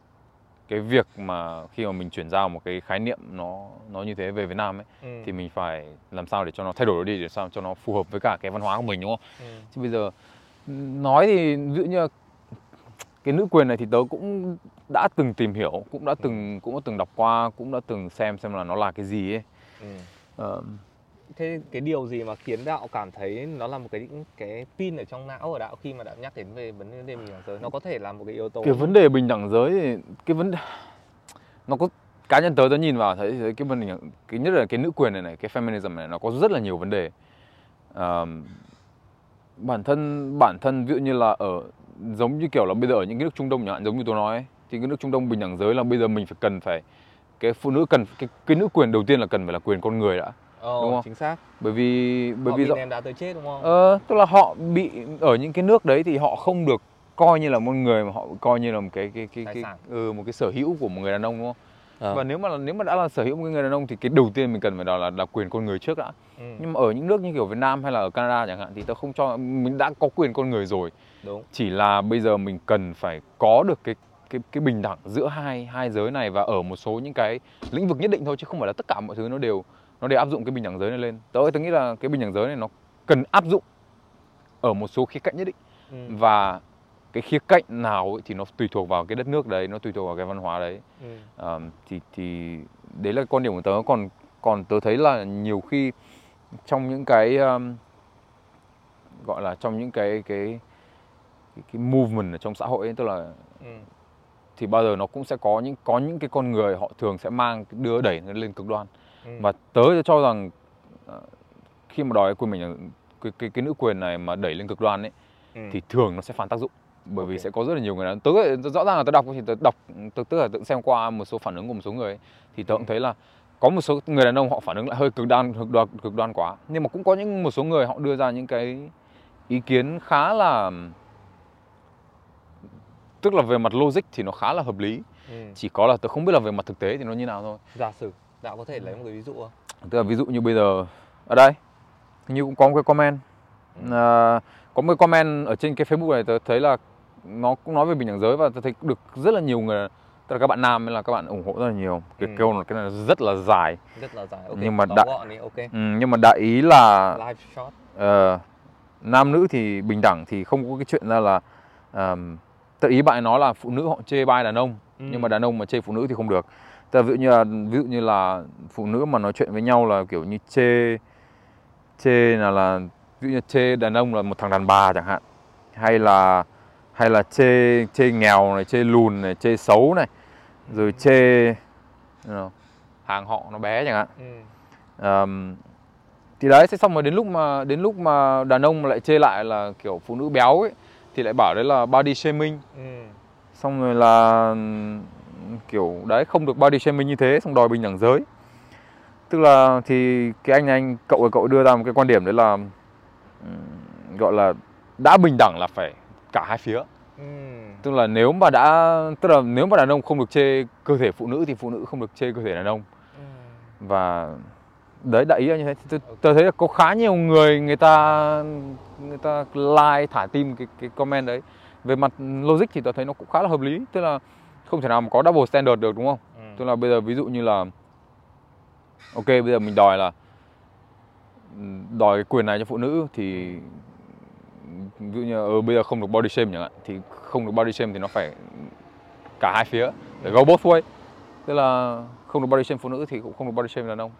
S1: cái việc mà khi mà mình chuyển giao một cái khái niệm nó nó như thế về Việt Nam ấy ừ. thì mình phải làm sao để cho nó thay đổi đi để sao cho nó phù hợp với cả cái văn hóa của mình đúng không? Ừ. Chứ bây giờ nói thì dụ như cái nữ quyền này thì tớ cũng đã từng tìm hiểu, cũng đã ừ. từng cũng đã từng đọc qua, cũng đã từng xem xem là nó là cái gì ấy. Ừ.
S3: Uh, thế cái điều gì mà khiến đạo cảm thấy nó là một cái cái pin ở trong não của đạo khi mà đạo nhắc đến về vấn đề bình đẳng giới? Nó có thể là một cái yếu tố
S1: cái vấn đề bình đẳng giới thì cái vấn đề nó có cá nhân tớ tớ nhìn vào thấy cái vấn đề cái nhất là cái nữ quyền này này cái feminism này nó có rất là nhiều vấn đề. Uh, bản thân bản thân ví dụ như là ở giống như kiểu là bây giờ ở những cái nước Trung Đông chẳng hạn giống như tôi nói ấy, thì cái nước Trung Đông bình đẳng giới là bây giờ mình phải cần phải cái phụ nữ cần cái cái nữ quyền đầu tiên là cần phải là quyền con người đã.
S3: Ồ, đúng không? Chính xác.
S1: Bởi vì bởi
S3: họ
S1: vì
S3: bị ném đá tới chết đúng không?
S1: Ờ, tức là họ bị ở những cái nước đấy thì họ không được coi như là một người mà họ coi như là một cái cái cái, cái, cái ừ, một cái sở hữu của một người đàn ông đúng không? À. Và nếu mà nếu mà đã là sở hữu một người đàn ông thì cái đầu tiên mình cần phải đó là là quyền con người trước đã. Ừ. Nhưng mà ở những nước như kiểu Việt Nam hay là ở Canada chẳng hạn thì tao không cho mình đã có quyền con người rồi. Đúng. Chỉ là bây giờ mình cần phải có được cái cái cái bình đẳng giữa hai hai giới này và ở một số những cái lĩnh vực nhất định thôi chứ không phải là tất cả mọi thứ nó đều nó để áp dụng cái bình đẳng giới này lên tớ tôi nghĩ là cái bình đẳng giới này nó cần áp dụng ở một số khía cạnh nhất định ừ. và cái khía cạnh nào ấy, thì nó tùy thuộc vào cái đất nước đấy nó tùy thuộc vào cái văn hóa đấy ừ. à, thì thì đấy là quan điểm của tớ còn còn tớ thấy là nhiều khi trong những cái um, gọi là trong những cái cái cái, cái movement ở trong xã hội ấy, tức là ừ. thì bao giờ nó cũng sẽ có những có những cái con người họ thường sẽ mang đưa đẩy nó lên cực đoan ừ. Và tớ cho rằng ờ, khi mà đòi quyền mình cái, cái cái nữ quyền này mà đẩy lên cực đoan ấy ừ. thì thường nó sẽ phản tác dụng. Bởi okay. vì sẽ có rất là nhiều người tớ rõ ràng là tớ đọc thì tớ đọc tớ tức là tớ xem qua một số phản ứng của một số người ấy, thì tớ cũng thấy là có một số người đàn ông họ phản ứng lại hơi cực đoan cực đoan cực đoan quá. Nhưng mà cũng có những một số người họ đưa ra những cái ý kiến khá là tức là về mặt logic thì nó khá là hợp lý. Ừ. chỉ có là tớ không biết là về mặt thực tế thì nó như nào thôi.
S3: Giả sử đạo có thể lấy một cái ví dụ không
S1: tức là ví dụ như bây giờ ở đây như cũng có một cái comment à, có một cái comment ở trên cái facebook này tớ thấy là nó cũng nói về bình đẳng giới và tớ thấy được rất là nhiều người tức là các bạn nam hay là các bạn ủng hộ rất là nhiều cái ừ. câu này cái này rất là dài
S3: rất là dài okay.
S1: nhưng mà đại okay. ừ, nhưng mà đại ý là
S3: Live shot.
S1: Uh, nam nữ thì bình đẳng thì không có cái chuyện ra là um, tự ý bạn nói là phụ nữ họ chê bai đàn ông ừ. nhưng mà đàn ông mà chê phụ nữ thì không được tức là ví dụ như là ví dụ như là phụ nữ mà nói chuyện với nhau là kiểu như chê chê là là ví dụ như chê đàn ông là một thằng đàn bà chẳng hạn hay là hay là chê chê nghèo này chê lùn này chê xấu này rồi chê you know, hàng họ nó bé chẳng hạn ừ. um, thì đấy thế xong rồi đến lúc mà đến lúc mà đàn ông lại chê lại là kiểu phụ nữ béo ấy thì lại bảo đấy là body shaming ừ. xong rồi là kiểu đấy không được body shaming như thế xong đòi bình đẳng giới. Tức là thì cái anh anh cậu cậu đưa ra một cái quan điểm đấy là gọi là đã bình đẳng là phải cả hai phía. Ừ. tức là nếu mà đã tức là nếu mà đàn ông không được chê cơ thể phụ nữ thì phụ nữ không được chê cơ thể đàn ông. Ừ. và đấy đại ý là như thế. Tôi, tôi thấy là có khá nhiều người người ta người ta like thả tim cái cái comment đấy. Về mặt logic thì tôi thấy nó cũng khá là hợp lý. Tức là không thể nào mà có double standard được đúng không? Ừ. tức là bây giờ ví dụ như là ok bây giờ mình đòi là đòi cái quyền này cho phụ nữ thì ví dụ như ừ, bây giờ không được body shame chẳng hạn thì không được body shame thì nó phải cả hai phía để go both way. Tức là không được body shame phụ nữ thì cũng không được body shame đàn ông.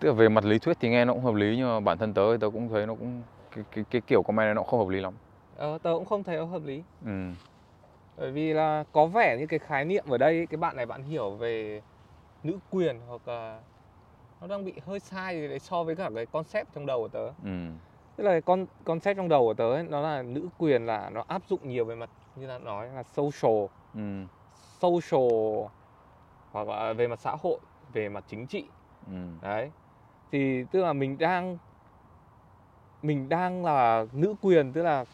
S1: Tức là về mặt lý thuyết thì nghe nó cũng hợp lý nhưng mà bản thân tớ tớ cũng thấy nó cũng cái cái, cái kiểu comment này nó không hợp lý lắm.
S3: Ờ, tớ cũng không thấy nó hợp lý. Ừ. bởi vì là có vẻ như cái khái niệm ở đây cái bạn này bạn hiểu về nữ quyền hoặc là nó đang bị hơi sai đấy so với cả cái concept trong đầu của tớ ừ. tức là con concept trong đầu của tớ ấy, nó là nữ quyền là nó áp dụng nhiều về mặt như là nói là social ừ. social hoặc là về mặt xã hội về mặt chính trị ừ. đấy thì tức là mình đang mình đang là nữ quyền tức là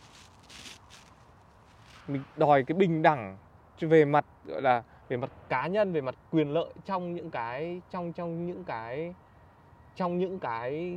S3: mình đòi cái bình đẳng về mặt gọi là về mặt cá nhân về mặt quyền lợi trong những cái trong trong những cái trong những cái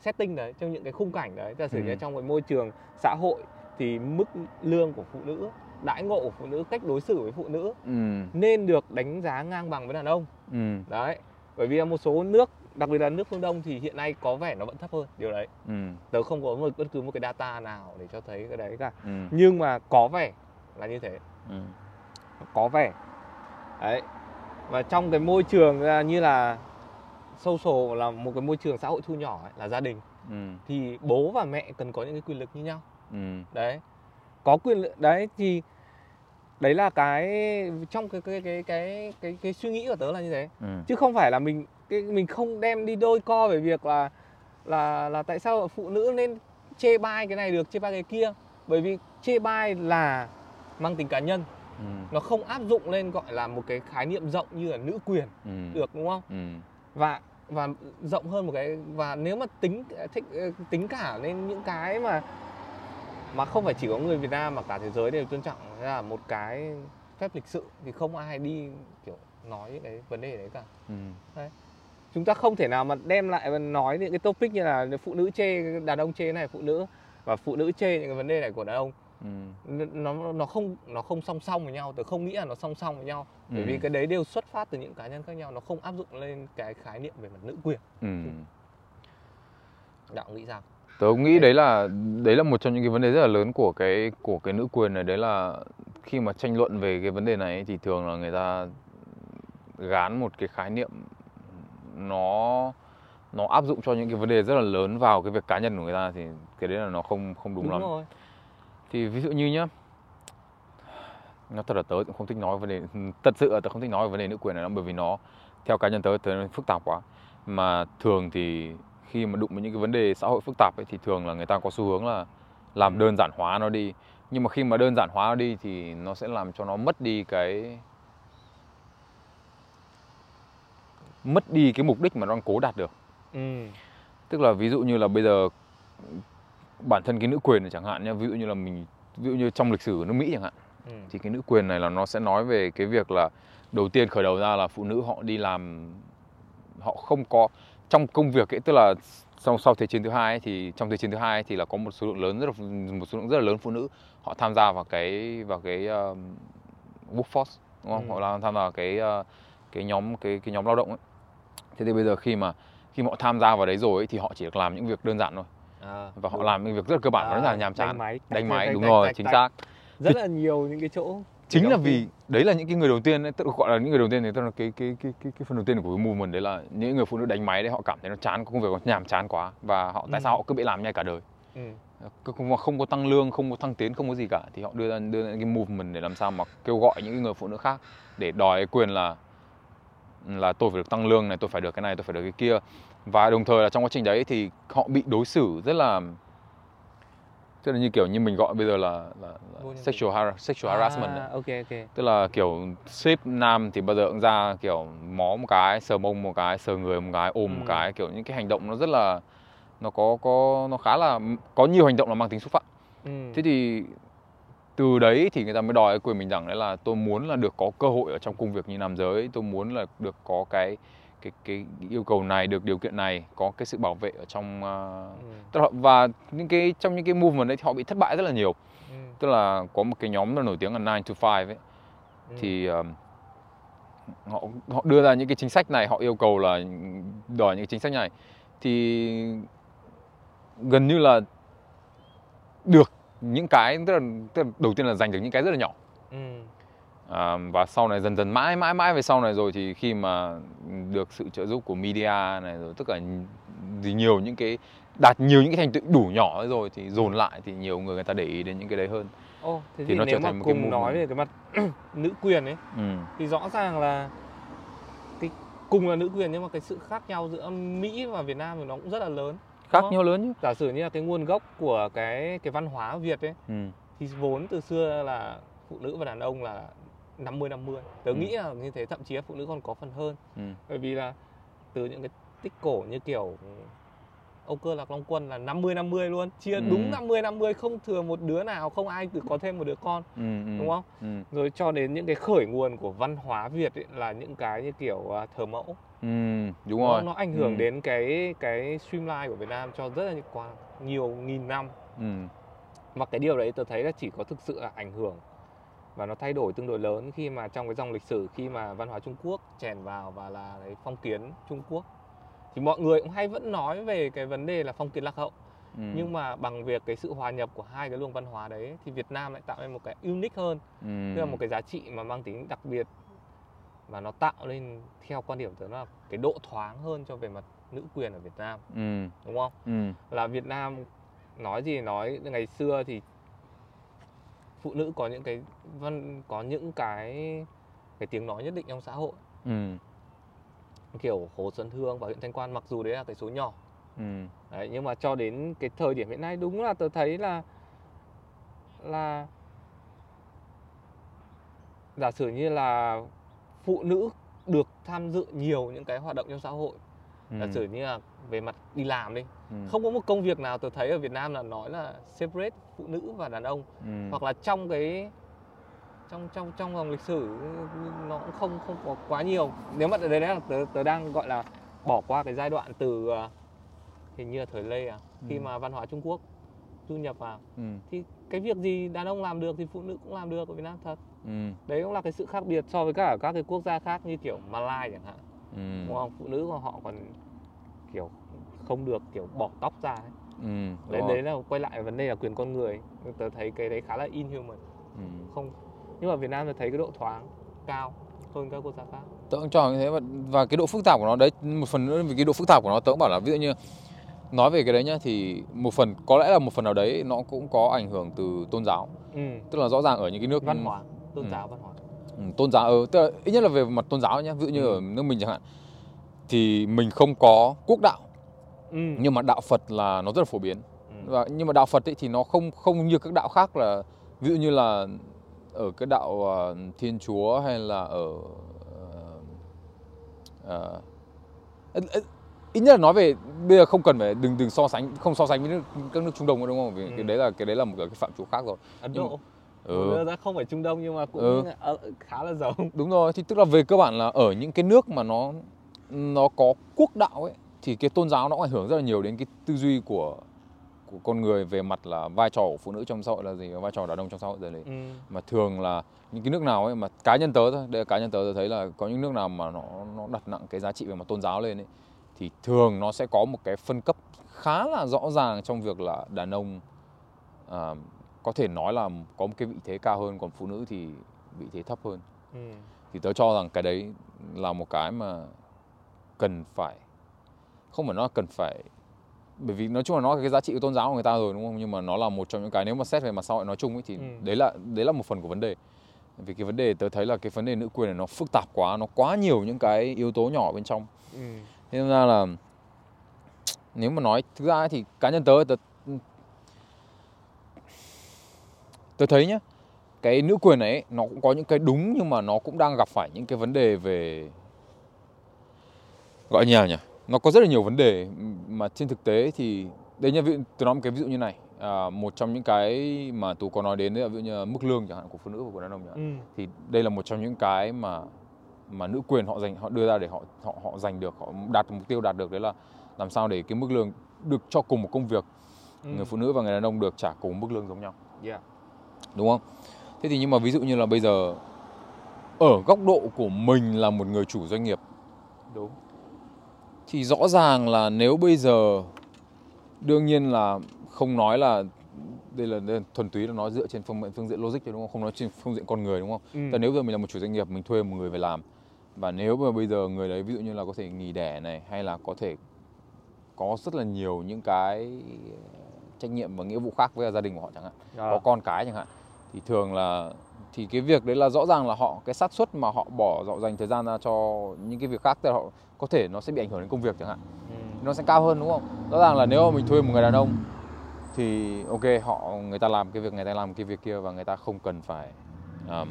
S3: setting đấy trong những cái khung cảnh đấy giả sử ừ. như trong cái môi trường xã hội thì mức lương của phụ nữ đãi ngộ của phụ nữ cách đối xử với phụ nữ ừ. nên được đánh giá ngang bằng với đàn ông ừ. đấy bởi vì một số nước đặc biệt là nước phương đông thì hiện nay có vẻ nó vẫn thấp hơn điều đấy ừ. tớ không có một bất cứ một cái data nào để cho thấy cái đấy cả ừ. nhưng mà có vẻ là như thế ừ. có vẻ đấy và trong cái môi trường à, như là social là một cái môi trường xã hội thu nhỏ ấy, là gia đình ừ. thì bố và mẹ cần có những cái quyền lực như nhau ừ. đấy có quyền lực đấy thì đấy là cái trong cái cái cái cái cái, cái suy nghĩ của tớ là như thế ừ. chứ không phải là mình cái mình không đem đi đôi co về việc là là là tại sao phụ nữ nên chê bai cái này được chê bai cái kia bởi vì chê bai là mang tính cá nhân ừ. nó không áp dụng lên gọi là một cái khái niệm rộng như là nữ quyền ừ. được đúng không ừ. và và rộng hơn một cái và nếu mà tính thích tính cả lên những cái mà mà không phải chỉ có người Việt Nam mà cả thế giới đều tôn trọng là một cái phép lịch sự thì không ai đi kiểu nói những cái vấn đề đấy cả ừ. đấy. Chúng ta không thể nào mà đem lại và nói những cái topic như là phụ nữ chê đàn ông chê này phụ nữ và phụ nữ chê những cái vấn đề này của đàn ông ừ. nó nó không nó không song song với nhau tôi không nghĩ là nó song song với nhau ừ. bởi vì cái đấy đều xuất phát từ những cá nhân khác nhau nó không áp dụng lên cái khái niệm về mặt nữ quyền ừ. đạo nghĩ sao
S1: tớ nghĩ đấy là đấy là một trong những cái vấn đề rất là lớn của cái của cái nữ quyền này đấy là khi mà tranh luận về cái vấn đề này thì thường là người ta gán một cái khái niệm nó nó áp dụng cho những cái vấn đề rất là lớn vào cái việc cá nhân của người ta thì cái đấy là nó không không đúng, đúng lắm. rồi. thì ví dụ như nhá nó thật là tớ cũng không thích nói vấn đề thật sự là tớ không thích nói về vấn đề nữ quyền này lắm bởi vì nó theo cá nhân tớ tớ phức tạp quá. Mà thường thì khi mà đụng với những cái vấn đề xã hội phức tạp ấy thì thường là người ta có xu hướng là làm đơn giản hóa nó đi. Nhưng mà khi mà đơn giản hóa nó đi thì nó sẽ làm cho nó mất đi cái mất đi cái mục đích mà nó đang cố đạt được ừ. tức là ví dụ như là bây giờ bản thân cái nữ quyền này chẳng hạn nhá ví dụ như là mình ví dụ như trong lịch sử nước Mỹ chẳng hạn ừ. thì cái nữ quyền này là nó sẽ nói về cái việc là đầu tiên khởi đầu ra là phụ nữ họ đi làm họ không có trong công việc ấy tức là sau sau thế chiến thứ hai ấy, thì trong thế chiến thứ hai ấy, thì là có một số lượng lớn rất là một số lượng rất là lớn phụ nữ họ tham gia vào cái vào cái uh, workforce đúng không? Ừ. Họ làm tham gia vào cái uh, cái nhóm cái cái nhóm lao động ấy. Thế thì bây giờ khi mà khi mà họ tham gia vào đấy rồi ấy, thì họ chỉ được làm những việc đơn giản thôi. À, và họ làm những việc rất là cơ bản à, rất là nhàm chán. Đánh máy, đánh máy đúng rồi, chính xác.
S3: Rất là nhiều những cái chỗ
S1: chính là vì đấy là những cái người đầu tiên ấy, tức là gọi là những người đầu tiên thì tức là cái cái cái cái, cái phần đầu tiên của cái movement đấy là những người phụ nữ đánh máy đấy họ cảm thấy nó chán công việc nó nhàm chán quá và họ tại ừ. sao họ cứ bị làm nhai cả đời ừ. không, không có tăng lương không có thăng tiến không có gì cả thì họ đưa ra đưa ra cái movement để làm sao mà kêu gọi những người phụ nữ khác để đòi quyền là là tôi phải được tăng lương này tôi phải được cái này tôi phải được cái kia và đồng thời là trong quá trình đấy thì họ bị đối xử rất là tức là như kiểu như mình gọi bây giờ là, là, là sexual har sexual à, harassment
S3: à, ok ok
S1: tức là kiểu ship nam thì bao giờ cũng ra kiểu mó một cái sờ mông một cái sờ người một cái ôm ừ. một cái kiểu những cái hành động nó rất là nó có có nó khá là có nhiều hành động là mang tính xúc phạm ừ. thế thì từ đấy thì người ta mới đòi quyền mình rằng đấy là tôi muốn là được có cơ hội ở trong công việc như nam giới tôi muốn là được có cái cái cái yêu cầu này được điều kiện này có cái sự bảo vệ ở trong uh, ừ. và những cái trong những cái movement đấy thì họ bị thất bại rất là nhiều ừ. tức là có một cái nhóm nó nổi tiếng là 9 to 5 ấy ừ. thì uh, họ họ đưa ra những cái chính sách này họ yêu cầu là đòi những cái chính sách này thì gần như là được những cái tức là, tức là đầu tiên là giành được những cái rất là nhỏ. Ừ. À, và sau này dần dần mãi mãi mãi về sau này rồi thì khi mà được sự trợ giúp của media này rồi tất cả gì nhiều những cái đạt nhiều những cái thành tựu đủ nhỏ rồi thì dồn lại thì nhiều người người ta để ý đến những cái đấy hơn.
S3: Ồ, thế thì, thì nó nếu trở thành mà một cùng cái nói về cái mặt nữ quyền ấy ừ. thì rõ ràng là cái cùng là nữ quyền nhưng mà cái sự khác nhau giữa Mỹ và Việt Nam thì nó cũng rất là lớn
S1: khác nhau lớn chứ
S3: giả sử như là cái nguồn gốc của cái cái văn hóa Việt ấy ừ. thì vốn từ xưa là phụ nữ và đàn ông là 50 50. Tớ ừ. nghĩ là như thế thậm chí là phụ nữ còn có phần hơn. Ừ. Bởi vì là từ những cái tích cổ như kiểu Âu Cơ Lạc Long Quân là 50 50 luôn, chia ừ. đúng 50 50 không thừa một đứa nào, không ai tự có thêm một đứa con. Ừ, ừ, đúng không? Ừ. Rồi cho đến những cái khởi nguồn của văn hóa Việt ấy, là những cái như kiểu uh, thờ mẫu.
S1: Ừ, đúng nó, rồi.
S3: Nó ảnh hưởng ừ. đến cái cái streamline của Việt Nam cho rất là nhiều, nhiều nghìn năm. Ừ. Và cái điều đấy tôi thấy là chỉ có thực sự là ảnh hưởng và nó thay đổi tương đối lớn khi mà trong cái dòng lịch sử khi mà văn hóa Trung Quốc chèn vào và là cái phong kiến Trung Quốc thì mọi người cũng hay vẫn nói về cái vấn đề là phong kiến lạc hậu ừ. nhưng mà bằng việc cái sự hòa nhập của hai cái luồng văn hóa đấy thì Việt Nam lại tạo nên một cái unique hơn ừ. tức là một cái giá trị mà mang tính đặc biệt và nó tạo lên theo quan điểm tớ là cái độ thoáng hơn cho về mặt nữ quyền ở Việt Nam ừ. đúng không ừ. là Việt Nam nói gì nói ngày xưa thì phụ nữ có những cái văn có những cái cái tiếng nói nhất định trong xã hội ừ. kiểu Hồ Xuân Hương và huyện Thanh Quan mặc dù đấy là cái số nhỏ ừ. đấy, nhưng mà cho đến cái thời điểm hiện nay đúng là tôi thấy là là giả sử như là phụ nữ được tham dự nhiều những cái hoạt động trong xã hội ừ. giả sử như là về mặt đi làm đi ừ. không có một công việc nào tôi thấy ở Việt Nam là nói là separate phụ nữ và đàn ông ừ. hoặc là trong cái trong trong trong vòng lịch sử nó cũng không không có quá nhiều nếu mà đấy là tớ, tớ đang gọi là bỏ qua cái giai đoạn từ ờ, hình như là thời Lê à khi ừ. mà văn hóa Trung Quốc du nhập vào ừ. thì cái việc gì đàn ông làm được thì phụ nữ cũng làm được ở Việt Nam thật ừ. đấy cũng là cái sự khác biệt so với cả các cái quốc gia khác như kiểu Malai chẳng hạn ừ. đúng không phụ nữ của họ còn kiểu không được kiểu bỏ tóc ra ấy. Ừ, đấy đấy là quay lại vấn đề là quyền con người tớ thấy cái đấy khá là inhuman ừ. không nhưng mà Việt Nam tớ thấy cái độ thoáng cao hơn các quốc gia khác
S1: tớ cũng cho như thế và, và cái độ phức tạp của nó đấy một phần nữa vì cái độ phức tạp của nó tớ cũng bảo là ví dụ như nói về cái đấy nhá thì một phần có lẽ là một phần nào đấy nó cũng có ảnh hưởng từ tôn giáo ừ. tức là rõ ràng ở những cái nước
S3: văn hóa tôn ừ. giáo văn hóa
S1: ừ, tôn giáo ừ, tức là ít nhất là về mặt tôn giáo nhá ví dụ như ừ. ở nước mình chẳng hạn thì mình không có quốc đạo ừ. nhưng mà đạo Phật là nó rất là phổ biến ừ. và nhưng mà đạo Phật ấy thì nó không không như các đạo khác là ví dụ như là ở cái đạo uh, Thiên Chúa hay là ở uh, uh, ít nhất là nói về bây giờ không cần phải đừng đừng so sánh không so sánh với nước, các nước Trung Đông đúng không? Vì ừ. cái đấy là cái đấy là một cái phạm trù khác rồi.
S3: Ấn Độ. Ừ. ra không phải Trung Đông nhưng mà cũng ừ. khá là giống.
S1: Đúng rồi, thì tức là về cơ bản là ở những cái nước mà nó nó có quốc đạo ấy thì cái tôn giáo nó ảnh hưởng rất là nhiều đến cái tư duy của của con người về mặt là vai trò của phụ nữ trong xã hội là gì vai trò đàn ông trong xã hội là gì ừ. mà thường là những cái nước nào ấy mà cá nhân tớ thôi đây là cá nhân tớ tôi thấy là có những nước nào mà nó nó đặt nặng cái giá trị về mặt tôn giáo lên ấy thì thường nó sẽ có một cái phân cấp khá là rõ ràng trong việc là đàn ông à, có thể nói là có một cái vị thế cao hơn còn phụ nữ thì vị thế thấp hơn ừ. thì tớ cho rằng cái đấy là một cái mà cần phải không phải nó cần phải bởi vì nói chung là nó là cái giá trị của tôn giáo của người ta rồi đúng không nhưng mà nó là một trong những cái nếu mà xét về mặt xã hội nói chung ấy thì ừ. đấy là đấy là một phần của vấn đề vì cái vấn đề tớ thấy là cái vấn đề nữ quyền này nó phức tạp quá nó quá nhiều những cái yếu tố nhỏ bên trong ừ. nên ra là nếu mà nói thực ra thì cá nhân tớ tớ tớ thấy nhá cái nữ quyền ấy nó cũng có những cái đúng nhưng mà nó cũng đang gặp phải những cái vấn đề về gọi như nào nhỉ nó có rất là nhiều vấn đề mà trên thực tế thì đây nha tôi nói một cái ví dụ như này à, một trong những cái mà tú có nói đến đấy là ví dụ như mức lương chẳng hạn của phụ nữ và của đàn ông chẳng hạn. Ừ. thì đây là một trong những cái mà mà nữ quyền họ dành họ đưa ra để họ họ họ giành được họ đạt mục tiêu đạt được đấy là làm sao để cái mức lương được cho cùng một công việc ừ. người phụ nữ và người đàn ông được trả cùng mức lương giống nhau yeah. Đúng không? Thế thì nhưng mà ví dụ như là bây giờ ở góc độ của mình là một người chủ doanh nghiệp.
S3: Đúng.
S1: Thì rõ ràng là nếu bây giờ đương nhiên là không nói là đây là, đây là thuần túy là nói dựa trên phương, phương diện logic đúng không? Không nói trên phương diện con người đúng không? Ừ. แต่ nếu giờ mình là một chủ doanh nghiệp mình thuê một người về làm và nếu mà bây giờ người đấy ví dụ như là có thể nghỉ đẻ này hay là có thể có rất là nhiều những cái trách nhiệm và nghĩa vụ khác với gia đình của họ chẳng hạn à. có con cái chẳng hạn thì thường là thì cái việc đấy là rõ ràng là họ cái xác suất mà họ bỏ họ dành thời gian ra cho những cái việc khác thì họ có thể nó sẽ bị ảnh hưởng đến công việc chẳng hạn ừ. nó sẽ cao hơn đúng không rõ ràng là nếu mà mình thuê một người đàn ông thì ok họ người ta làm cái việc người ta làm cái việc kia và người ta không cần phải um,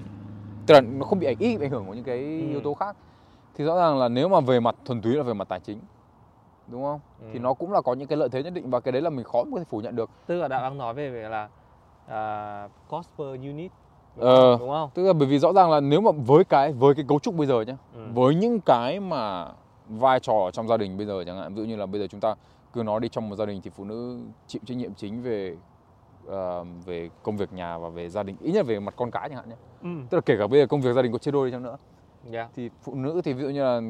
S1: tức là nó không bị ảnh ít ảnh hưởng của những cái ừ. yếu tố khác thì rõ ràng là nếu mà về mặt thuần túy là về mặt tài chính đúng không ừ. thì nó cũng là có những cái lợi thế nhất định và cái đấy là mình khó có thể phủ nhận được
S3: tức là đã đang nói về việc là uh, cost per unit
S1: ờ, đúng không tức là bởi vì rõ ràng là nếu mà với cái với cái cấu trúc bây giờ nhá ừ. với những cái mà vai trò trong gia đình bây giờ chẳng hạn ví dụ như là bây giờ chúng ta cứ nói đi trong một gia đình thì phụ nữ chịu trách nhiệm chính về uh, về công việc nhà và về gia đình ít nhất về mặt con cái chẳng hạn nhé ừ. tức là kể cả bây giờ công việc gia đình có chia đôi đi chăng nữa yeah. Dạ. thì phụ nữ thì ví dụ như là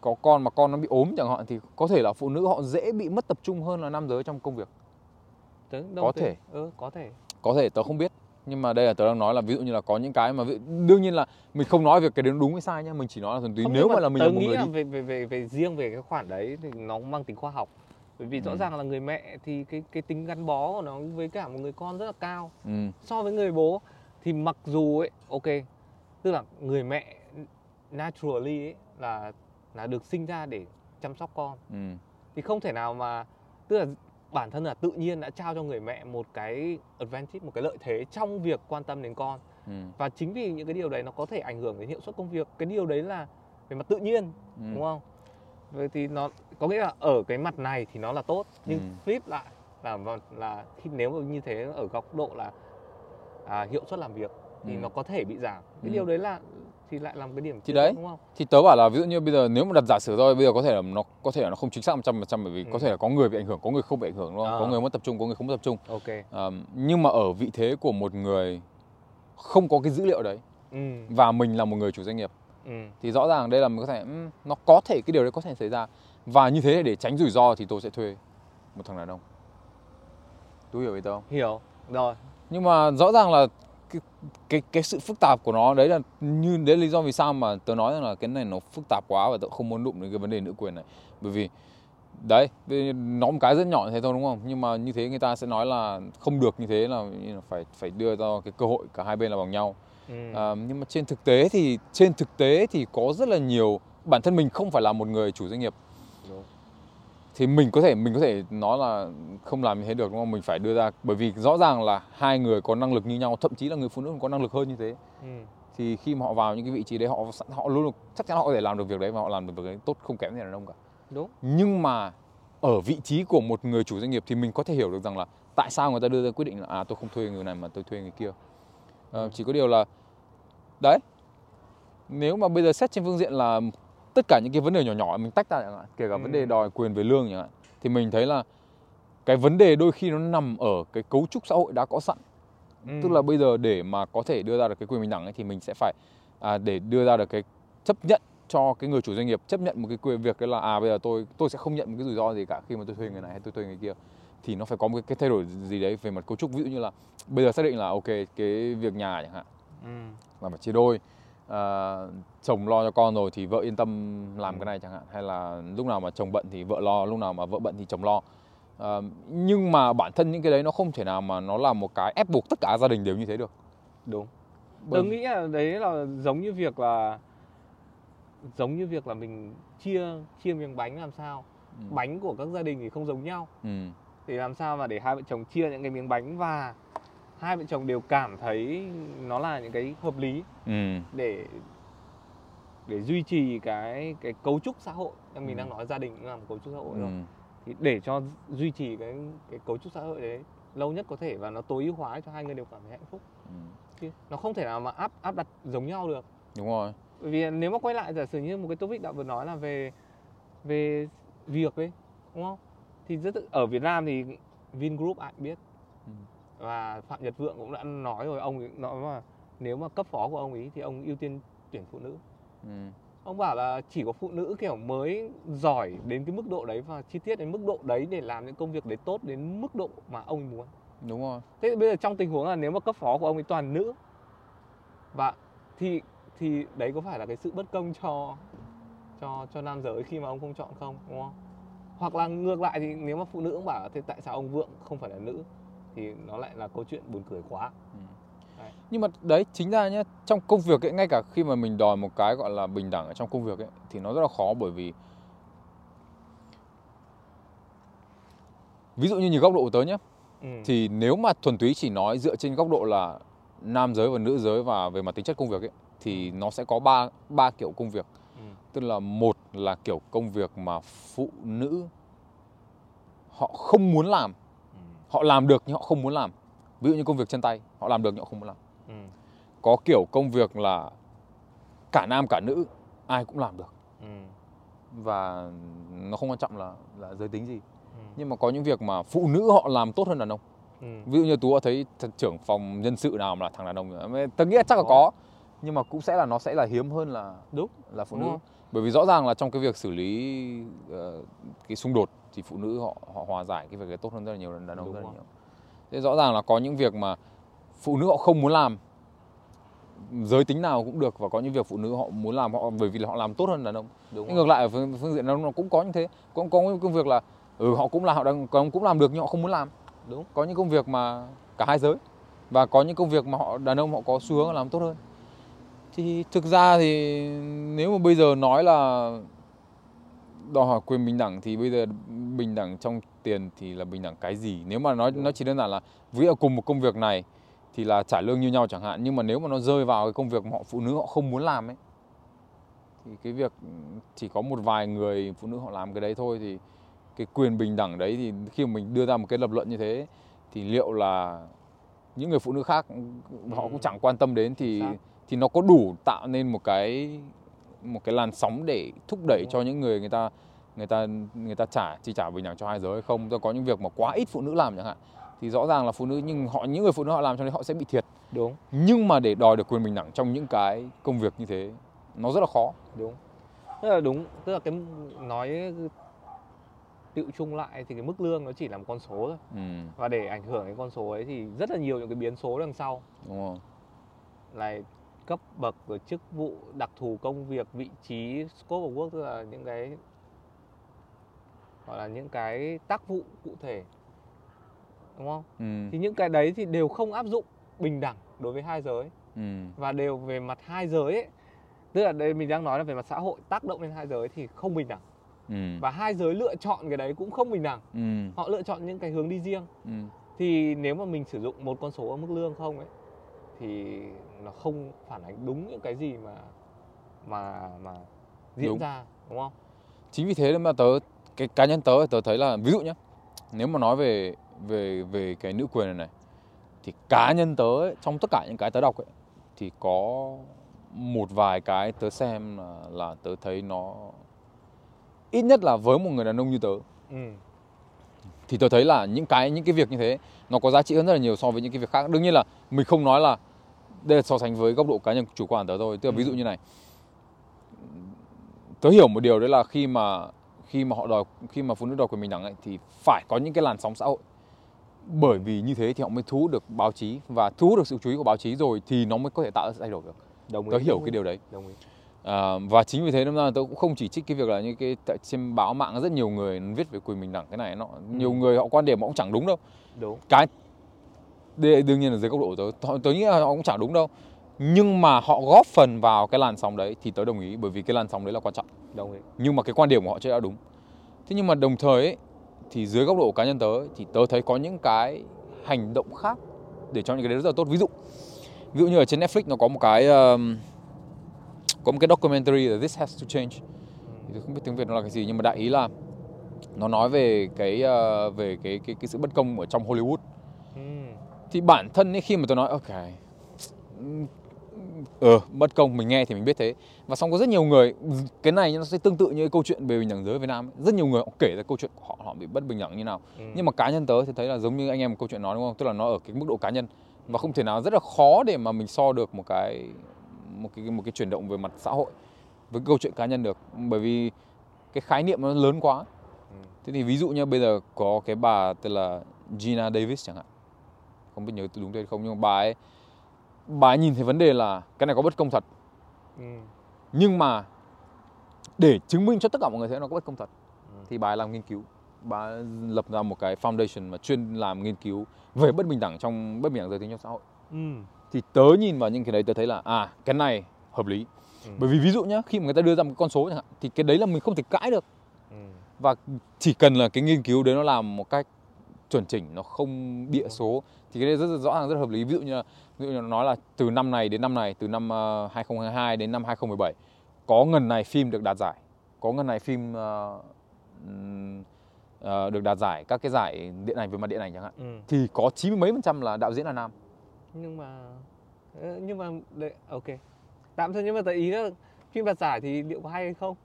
S1: có con mà con nó bị ốm chẳng hạn thì có thể là phụ nữ họ dễ bị mất tập trung hơn là nam giới trong công việc
S3: tớ có thể ừ, có thể
S1: có thể tớ không biết nhưng mà đây là tớ đang nói là ví dụ như là có những cái mà đương nhiên là mình không nói việc cái đấy đúng hay sai nhá mình chỉ nói là thuần túy nếu mà là mình
S3: tớ
S1: là một
S3: nghĩ
S1: người
S3: là đi... về, về về về riêng về cái khoản đấy thì nó mang tính khoa học bởi vì rõ ừ. ràng là người mẹ thì cái cái tính gắn bó của nó với cả một người con rất là cao ừ. so với người bố thì mặc dù ấy ok tức là người mẹ naturally ấy là là được sinh ra để chăm sóc con ừ. thì không thể nào mà tức là bản thân là tự nhiên đã trao cho người mẹ một cái advantage một cái lợi thế trong việc quan tâm đến con ừ. và chính vì những cái điều đấy nó có thể ảnh hưởng đến hiệu suất công việc cái điều đấy là về mặt tự nhiên ừ. đúng không vậy thì nó có nghĩa là ở cái mặt này thì nó là tốt nhưng ừ. flip lại là là khi nếu mà như thế ở góc độ là à, hiệu suất làm việc thì ừ. nó có thể bị giảm cái ừ. điều đấy là thì lại làm cái điểm
S1: thì đấy đúng không? thì tớ bảo là ví dụ như bây giờ nếu mà đặt giả sử thôi bây giờ có thể là nó có thể là nó không chính xác 100% trăm bởi vì ừ. có thể là có người bị ảnh hưởng có người không bị ảnh hưởng đúng không à. có người mất tập trung có người không mất tập trung
S3: ok
S1: à, nhưng mà ở vị thế của một người không có cái dữ liệu đấy ừ. và mình là một người chủ doanh nghiệp ừ. thì rõ ràng đây là mình có thể nó có thể cái điều đấy có thể xảy ra và như thế để tránh rủi ro thì tôi sẽ thuê một thằng đàn ông tôi hiểu ý tớ không
S3: hiểu rồi
S1: nhưng mà rõ ràng là cái cái cái sự phức tạp của nó đấy là như đấy là lý do vì sao mà tớ nói rằng là cái này nó phức tạp quá và tớ không muốn đụng đến cái vấn đề nữ quyền này. Bởi vì đấy nó một cái rất nhỏ như thế thôi đúng không? Nhưng mà như thế người ta sẽ nói là không được như thế là, phải phải đưa ra cái cơ hội cả hai bên là bằng nhau. Ừ. à, nhưng mà trên thực tế thì trên thực tế thì có rất là nhiều bản thân mình không phải là một người chủ doanh nghiệp thì mình có thể mình có thể nói là không làm như thế được đúng không? Mình phải đưa ra bởi vì rõ ràng là hai người có năng lực như nhau thậm chí là người phụ nữ có năng lực hơn như thế. Ừ. thì khi mà họ vào những cái vị trí đấy họ họ luôn chắc chắn họ có thể làm được việc đấy và họ làm được việc đấy tốt không kém gì đàn ông cả.
S3: Đúng.
S1: Nhưng mà ở vị trí của một người chủ doanh nghiệp thì mình có thể hiểu được rằng là tại sao người ta đưa ra quyết định là à tôi không thuê người này mà tôi thuê người kia. À, chỉ có điều là đấy nếu mà bây giờ xét trên phương diện là tất cả những cái vấn đề nhỏ nhỏ mình tách ra chẳng hạn kể cả ừ. vấn đề ừ. đòi quyền về lương chẳng hạn thì mình thấy là cái vấn đề đôi khi nó nằm ở cái cấu trúc xã hội đã có sẵn ừ. tức là bây giờ để mà có thể đưa ra được cái quyền bình đẳng ấy thì mình sẽ phải à, để đưa ra được cái chấp nhận cho cái người chủ doanh nghiệp chấp nhận một cái quyền việc cái là à bây giờ tôi tôi sẽ không nhận một cái rủi ro gì cả khi mà tôi thuê người này hay tôi thuê người kia thì nó phải có một cái thay đổi gì đấy về mặt cấu trúc ví dụ như là bây giờ xác định là ok cái việc nhà chẳng hạn ừ. là phải chia đôi uh, chồng lo cho con rồi thì vợ yên tâm làm ừ. cái này chẳng hạn hay là lúc nào mà chồng bận thì vợ lo lúc nào mà vợ bận thì chồng lo uh, nhưng mà bản thân những cái đấy nó không thể nào mà nó là một cái ép buộc tất cả gia đình đều như thế được
S3: đúng tôi nghĩ là đấy là giống như việc là giống như việc là mình chia chia miếng bánh làm sao ừ. bánh của các gia đình thì không giống nhau ừ. thì làm sao mà để hai vợ chồng chia những cái miếng bánh và hai vợ chồng đều cảm thấy nó là những cái hợp lý ừ. để để duy trì cái cái cấu trúc xã hội mình ừ. đang nói gia đình là một cấu trúc xã hội ừ. rồi thì để cho duy trì cái cái cấu trúc xã hội đấy lâu nhất có thể và nó tối ưu hóa cho hai người đều cảm thấy hạnh phúc ừ. Chứ nó không thể nào mà áp áp đặt giống nhau được
S1: đúng rồi
S3: bởi vì nếu mà quay lại giả sử như một cái topic đã vừa nói là về về việc ấy đúng không thì rất ở Việt Nam thì Vingroup ai biết ừ và phạm nhật vượng cũng đã nói rồi ông ấy nói mà nếu mà cấp phó của ông ấy thì ông ưu tiên tuyển phụ nữ. Ừ. ông bảo là chỉ có phụ nữ kiểu mới giỏi đến cái mức độ đấy và chi tiết đến mức độ đấy để làm những công việc đấy tốt đến mức độ mà ông ấy muốn.
S1: Đúng rồi.
S3: Thế bây giờ trong tình huống là nếu mà cấp phó của ông ấy toàn nữ và thì thì đấy có phải là cái sự bất công cho cho cho nam giới khi mà ông không chọn không đúng không? Hoặc là ngược lại thì nếu mà phụ nữ cũng bảo thế tại sao ông vượng không phải là nữ thì nó lại là câu chuyện buồn cười quá ừ.
S1: nhưng mà đấy chính ra nhé trong công việc ấy ngay cả khi mà mình đòi một cái gọi là bình đẳng ở trong công việc ấy thì nó rất là khó bởi vì ví dụ như nhiều góc độ của tớ nhé ừ. thì nếu mà thuần túy chỉ nói dựa trên góc độ là nam giới và nữ giới và về mặt tính chất công việc ấy thì nó sẽ có ba ba kiểu công việc ừ. tức là một là kiểu công việc mà phụ nữ họ không muốn làm ừ. Họ làm được nhưng họ không muốn làm. Ví dụ như công việc chân tay họ làm được nhưng họ không muốn làm. Ừ. có kiểu công việc là cả nam cả nữ ai cũng làm được. Ừ. và nó không quan trọng là là giới tính gì. Ừ. nhưng mà có những việc mà phụ nữ họ làm tốt hơn đàn ông. Ừ. ví dụ như tú thấy trưởng phòng nhân sự nào mà là thằng đàn ông tôi nghĩ chắc là có. nhưng mà cũng sẽ là nó sẽ là hiếm hơn là
S3: đúng.
S1: là phụ nữ. bởi vì rõ ràng là trong cái việc xử lý uh, cái xung đột thì phụ nữ họ họ hòa giải cái việc đấy tốt hơn rất là nhiều đàn ông rất là nhiều. Thế rõ ràng là có những việc mà phụ nữ họ không muốn làm giới tính nào cũng được và có những việc phụ nữ họ muốn làm họ bởi vì là họ làm tốt hơn đàn ông. Đúng ngược lại ở phương, phương diện đàn ông nó cũng có như thế cũng có những công việc là ừ họ cũng là họ đang cũng làm được nhưng họ không muốn làm. Đúng. Có những công việc mà cả hai giới và có những công việc mà họ đàn ông họ có xu hướng làm tốt hơn. Thì thực ra thì nếu mà bây giờ nói là đòi hỏi quyền bình đẳng thì bây giờ bình đẳng trong tiền thì là bình đẳng cái gì? Nếu mà nói nó chỉ đơn giản là ví dụ cùng một công việc này thì là trả lương như nhau chẳng hạn nhưng mà nếu mà nó rơi vào cái công việc mà họ phụ nữ họ không muốn làm ấy thì cái việc chỉ có một vài người phụ nữ họ làm cái đấy thôi thì cái quyền bình đẳng đấy thì khi mà mình đưa ra một cái lập luận như thế thì liệu là những người phụ nữ khác họ cũng chẳng quan tâm đến thì thì nó có đủ tạo nên một cái một cái làn sóng để thúc đẩy cho những người người ta người ta người ta trả chi trả bình đẳng cho hai giới hay không. Do có những việc mà quá ít phụ nữ làm chẳng hạn. Thì rõ ràng là phụ nữ nhưng họ những người phụ nữ họ làm cho nên họ sẽ bị thiệt.
S3: Đúng.
S1: Nhưng mà để đòi được quyền bình đẳng trong những cái công việc như thế nó rất là khó.
S3: Đúng. Tức là đúng. Tức là cái nói tự chung lại thì cái mức lương nó chỉ là một con số thôi. Ừ. và để ảnh hưởng cái con số ấy thì rất là nhiều những cái biến số đằng sau.
S1: Đúng không?
S3: Là cấp bậc rồi chức vụ đặc thù công việc vị trí scope of work tức là những cái gọi là những cái tác vụ cụ thể đúng không ừ. thì những cái đấy thì đều không áp dụng bình đẳng đối với hai giới ừ. và đều về mặt hai giới ấy tức là đây mình đang nói là về mặt xã hội tác động lên hai giới thì không bình đẳng ừ. và hai giới lựa chọn cái đấy cũng không bình đẳng ừ. họ lựa chọn những cái hướng đi riêng ừ. thì nếu mà mình sử dụng một con số ở mức lương không ấy thì nó không phản ánh đúng những cái gì mà mà mà diễn đúng. ra đúng không
S1: chính vì thế mà tớ cái cá nhân tớ tớ thấy là ví dụ nhé nếu mà nói về về về cái nữ quyền này này thì cá nhân tớ ấy, trong tất cả những cái tớ đọc ấy thì có một vài cái tớ xem là, là tớ thấy nó ít nhất là với một người đàn ông như tớ ừ. thì tớ thấy là những cái những cái việc như thế nó có giá trị hơn rất là nhiều so với những cái việc khác đương nhiên là mình không nói là đây là so sánh với góc độ cá nhân chủ quan tớ thôi. Tức là ừ. ví dụ như này. Tớ hiểu một điều đấy là khi mà khi mà họ đòi khi mà phụ nữ đòi quyền bình đẳng ấy, thì phải có những cái làn sóng xã hội. Bởi vì như thế thì họ mới thu hút được báo chí và thu hút được sự chú ý của báo chí rồi thì nó mới có thể tạo ra sự thay đổi được.
S3: Đồng ý,
S1: tớ hiểu
S3: đồng
S1: cái điều đấy.
S3: đồng ý.
S1: À, và chính vì thế nên là tôi cũng không chỉ trích cái việc là như cái tại trên báo mạng rất nhiều người viết về quyền bình đẳng cái này nó ừ. nhiều người họ quan điểm họ cũng chẳng đúng đâu.
S3: Đúng.
S1: Cái đương nhiên là dưới góc độ tớ. Tớ nghĩ là họ cũng chẳng đúng đâu. Nhưng mà họ góp phần vào cái làn sóng đấy thì tớ đồng ý bởi vì cái làn sóng đấy là quan trọng.
S3: Đồng ý.
S1: Nhưng mà cái quan điểm của họ chưa đã đúng. Thế nhưng mà đồng thời ấy, thì dưới góc độ cá nhân tớ thì tớ thấy có những cái hành động khác để cho những cái đấy rất là tốt. Ví dụ ví dụ như ở trên Netflix nó có một cái um, có một cái documentary là This Has to Change. Thì không biết tiếng Việt nó là cái gì nhưng mà đại ý là nó nói về cái uh, về cái cái cái sự bất công ở trong Hollywood. Thì bản thân ấy, khi mà tôi nói ok ờ bất công mình nghe thì mình biết thế. Và xong có rất nhiều người cái này nó sẽ tương tự như câu chuyện về bình đẳng giới Việt Nam rất nhiều người họ kể ra câu chuyện của họ họ bị bất bình đẳng như nào. Ừ. nhưng mà cá nhân tớ thì thấy là giống như anh em một câu chuyện nói đúng không? Tức là nó ở cái mức độ cá nhân. Và không thể nào rất là khó để mà mình so được một cái một cái một cái chuyển động về mặt xã hội với câu chuyện cá nhân được. Bởi vì cái khái niệm nó lớn quá. Ừ. thế thì ví dụ như bây giờ có cái bà tên là Gina Davis chẳng hạn không biết nhớ đúng tên không nhưng mà bà ấy bà ấy nhìn thấy vấn đề là cái này có bất công thật ừ. nhưng mà để chứng minh cho tất cả mọi người thấy nó có bất công thật ừ. thì bà ấy làm nghiên cứu bà lập ra một cái foundation mà chuyên làm nghiên cứu về bất bình đẳng trong bất bình đẳng giới tính trong xã hội ừ. thì tớ nhìn vào những cái đấy tớ thấy là à cái này hợp lý ừ. bởi vì ví dụ nhá khi mà người ta đưa ra một con số chẳng hạn thì cái đấy là mình không thể cãi được ừ. và chỉ cần là cái nghiên cứu đấy nó làm một cách chuẩn chỉnh nó không bịa số thì cái đấy rất, rất rõ ràng rất hợp lý. Ví dụ như là, ví dụ như nói là từ năm này đến năm này từ năm uh, 2022 đến năm 2017 có ngần này phim được đạt giải có ngần này phim uh, uh, được đạt giải các cái giải điện ảnh về mặt điện ảnh chẳng hạn ừ. thì có chín mươi mấy phần trăm là đạo diễn là nam.
S3: Nhưng mà ờ, nhưng mà đấy, ok. Tạm thôi nhưng mà tại ý là phim đạt giải thì liệu có hay hay không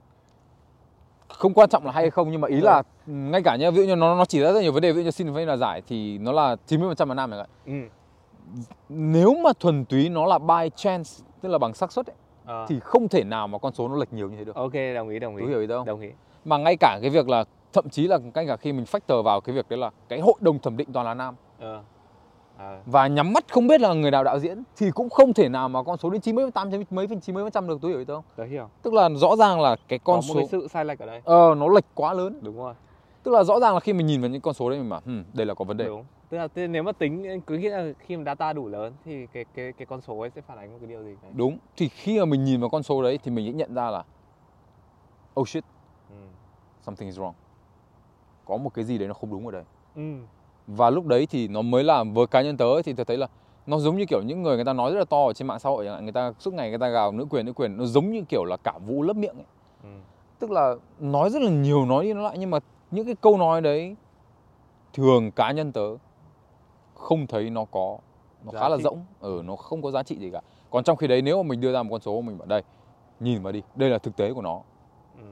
S1: không quan trọng là hay hay không nhưng mà ý ừ. là ngay cả nhá ví dụ như nó nó chỉ ra rất nhiều vấn đề ví dụ như xin phim đạt giải thì nó là 90% là nam này ừ. nếu mà thuần túy nó là by chance tức là bằng xác suất ấy, à. thì không thể nào mà con số nó lệch nhiều như thế được
S3: ok đồng ý đồng ý
S1: Tú hiểu ý không
S3: đồng ý
S1: mà ngay cả cái việc là thậm chí là ngay cả khi mình factor vào cái việc đấy là cái hội đồng thẩm định toàn là nam à. À. và nhắm mắt không biết là người nào đạo diễn thì cũng không thể nào mà con số đến chín mươi tám mấy phần chín mươi phần trăm được tôi hiểu không?
S3: Tôi hiểu.
S1: Tức là rõ ràng là cái con
S3: Có
S1: số
S3: một cái sự sai lệch ở đây.
S1: Ờ nó lệch quá lớn.
S3: Đúng rồi.
S1: Tức là rõ ràng là khi mình nhìn vào những con số đấy mình bảo hmm, đây là có vấn đề.
S3: Đúng. Tức là nếu mà tính cứ nghĩ là khi mà data đủ lớn thì cái cái cái con số ấy sẽ phản ánh một cái điều gì đấy.
S1: Đúng. Thì khi mà mình nhìn vào con số đấy thì mình sẽ nhận ra là oh shit. Ừ. Something is wrong. Có một cái gì đấy nó không đúng ở đây. Ừ và lúc đấy thì nó mới là với cá nhân tớ thì tớ thấy là nó giống như kiểu những người người ta nói rất là to ở trên mạng xã hội người ta suốt ngày người ta gào nữ quyền nữ quyền nó giống như kiểu là cả vũ lấp miệng ấy. Ừ. tức là nói rất là nhiều nói đi nói lại nhưng mà những cái câu nói đấy thường cá nhân tớ không thấy nó có nó giá khá là rỗng ở ừ, nó không có giá trị gì cả còn trong khi đấy nếu mà mình đưa ra một con số mình bảo đây nhìn vào đi đây là thực tế của nó ừ.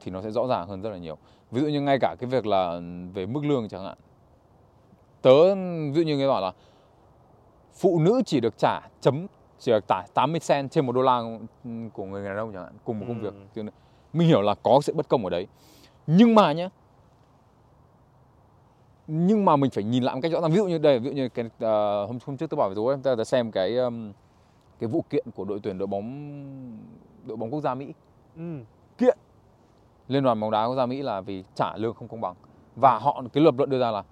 S1: thì nó sẽ rõ ràng hơn rất là nhiều ví dụ như ngay cả cái việc là về mức lương chẳng hạn tớ ví dụ như người bảo là phụ nữ chỉ được trả chấm chỉ được trả 80 cent trên một đô la của người đàn ông chẳng hạn cùng một công ừ. việc mình hiểu là có sự bất công ở đấy. Nhưng mà nhé nhưng mà mình phải nhìn lại một cách rõ ràng. Ví dụ như đây ví dụ như cái uh, hôm hôm trước tôi bảo rồi ta, ta xem cái um, cái vụ kiện của đội tuyển đội bóng đội bóng quốc gia Mỹ. Ừ. kiện. Liên đoàn bóng đá quốc gia Mỹ là vì trả lương không công bằng. Và họ cái lập luận đưa ra là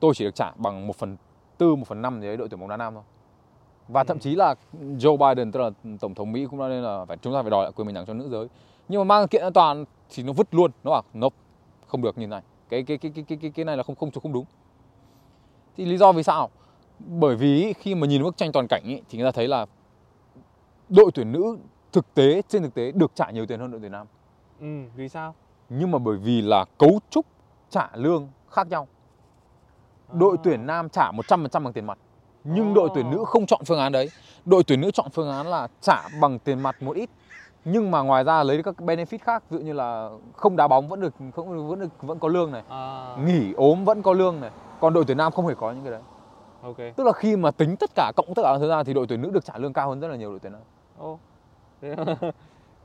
S1: tôi chỉ được trả bằng 1 phần tư, 1 phần năm gì đấy đội tuyển bóng đá nam thôi. Và ừ. thậm chí là Joe Biden tức là tổng thống Mỹ cũng đã nên là phải chúng ta phải đòi lại quyền bình đẳng cho nữ giới. Nhưng mà mang kiện an toàn thì nó vứt luôn, nó bảo nope, không được như này. Cái cái cái cái cái cái này là không không không đúng. Thì lý do vì sao? Bởi vì khi mà nhìn bức tranh toàn cảnh ý, thì người ta thấy là đội tuyển nữ thực tế trên thực tế được trả nhiều tiền hơn đội tuyển nam.
S3: Ừ, vì sao?
S1: Nhưng mà bởi vì là cấu trúc trả lương khác nhau đội tuyển nam trả 100% bằng tiền mặt. Nhưng đội tuyển nữ không chọn phương án đấy. Đội tuyển nữ chọn phương án là trả bằng tiền mặt một ít. Nhưng mà ngoài ra lấy các benefit khác ví dụ như là không đá bóng vẫn được không vẫn được vẫn có lương này. À. nghỉ ốm vẫn có lương này. Còn đội tuyển nam không hề có những cái đấy.
S3: Ok.
S1: Tức là khi mà tính tất cả cộng tất cả thời gian thì đội tuyển nữ được trả lương cao hơn rất là nhiều đội tuyển nam.
S3: Oh.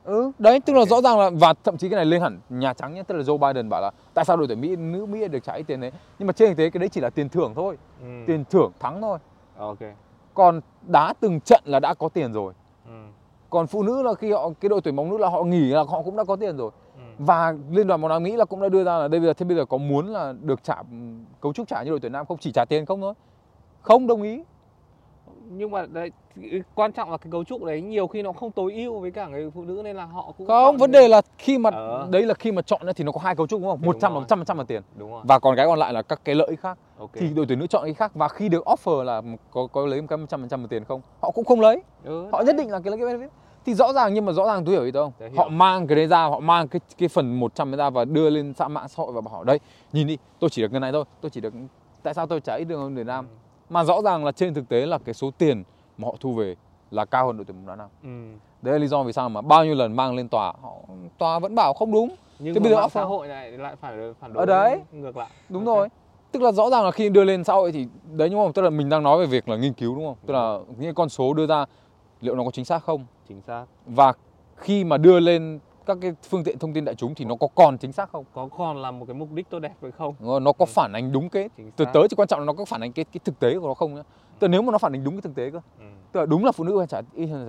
S1: ừ đấy tức là rõ ràng là và thậm chí cái này lên hẳn nhà trắng nhé tức là Joe Biden bảo là tại sao đội tuyển Mỹ nữ Mỹ được trả ít tiền đấy. Nhưng mà trên thực tế cái đấy chỉ là tiền thưởng thôi. Ừ. tiền thưởng thắng thôi.
S3: Ok.
S1: Còn đá từng trận là đã có tiền rồi. Ừ. còn phụ nữ là khi họ cái đội tuyển bóng nữ là họ nghỉ là họ cũng đã có tiền rồi. Ừ. và liên đoàn bóng đá Mỹ là cũng đã đưa ra là đây bây giờ thế bây giờ có muốn là được trả cấu trúc trả như đội tuyển Nam không? Chỉ trả tiền không thôi. Không đồng ý
S3: nhưng mà đấy quan trọng là cái cấu trúc đấy nhiều khi nó không tối ưu với cả người phụ nữ nên là họ cũng
S1: không vấn đề là khi mà ờ. đấy là khi mà chọn thì nó có hai cấu trúc đúng không? Một trăm là trăm trăm là tiền.
S3: Đúng rồi.
S1: và còn cái còn lại là các cái lợi khác. Okay. thì đội tuyển nữ chọn cái khác. Và khi được offer là có có lấy một cái một trăm phần trăm tiền không? Họ cũng không lấy. Ừ, họ đấy. nhất định là cái lấy cái benefit. Thì rõ ràng nhưng mà rõ ràng tôi hiểu ý tôi không? Họ mang cái đấy ra họ mang cái cái phần 100 ra và đưa lên xã mạng xã hội và bảo đây nhìn đi tôi chỉ được cái này thôi. Tôi chỉ được tại sao tôi trả ít được người nam? Ừ mà rõ ràng là trên thực tế là cái số tiền mà họ thu về là cao hơn đội tuyển bóng đá nam. Ừ. Đấy là lý do vì sao mà bao nhiêu lần mang lên tòa họ tòa vẫn bảo không đúng.
S3: Nhưng Thế bây giờ xã hội này lại phải phản đối
S1: ở đấy
S3: ngược lại.
S1: Đúng okay. rồi. Tức là rõ ràng là khi đưa lên xã hội thì đấy đúng không? Tức là mình đang nói về việc là nghiên cứu đúng không? Tức là những con số đưa ra liệu nó có chính xác không?
S3: Chính xác.
S1: Và khi mà đưa lên các cái phương tiện thông tin đại chúng thì nó có còn chính xác không?
S3: Có còn là một cái mục đích tốt đẹp hay không?
S1: Nó có ừ. phản ánh đúng cái từ tới chỉ quan trọng là nó có phản ánh cái cái thực tế của nó không nhá. Tức là nếu mà nó phản ánh đúng cái thực tế cơ. Ừ. Tức là đúng là phụ nữ hay trả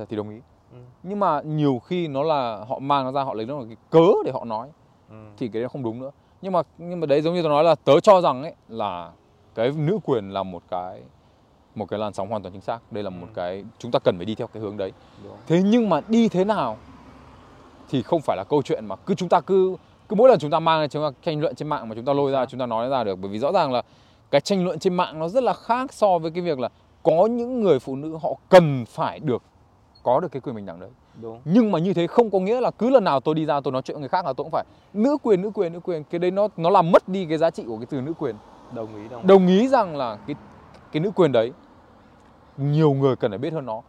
S1: thì đồng ý. Ừ. Nhưng mà nhiều khi nó là họ mang nó ra họ lấy nó là cái cớ để họ nói. Ừ. Thì cái đấy không đúng nữa. Nhưng mà nhưng mà đấy giống như tôi nói là tớ cho rằng ấy là cái nữ quyền là một cái một cái làn sóng hoàn toàn chính xác. Đây là một ừ. cái chúng ta cần phải đi theo cái hướng đấy. Đúng. Thế nhưng mà đi thế nào thì không phải là câu chuyện mà cứ chúng ta cứ cứ mỗi lần chúng ta mang chúng ta tranh luận trên mạng mà chúng ta lôi ra chúng ta nói ra được. Bởi vì rõ ràng là cái tranh luận trên mạng nó rất là khác so với cái việc là có những người phụ nữ họ cần phải được có được cái quyền bình đẳng đấy.
S3: Đúng.
S1: Nhưng mà như thế không có nghĩa là cứ lần nào tôi đi ra tôi nói chuyện với người khác là tôi cũng phải nữ quyền nữ quyền nữ quyền. Cái đấy nó nó làm mất đi cái giá trị của cái từ nữ quyền.
S3: Đồng ý đồng,
S1: đồng ý rằng là cái cái nữ quyền đấy nhiều người cần phải biết hơn nó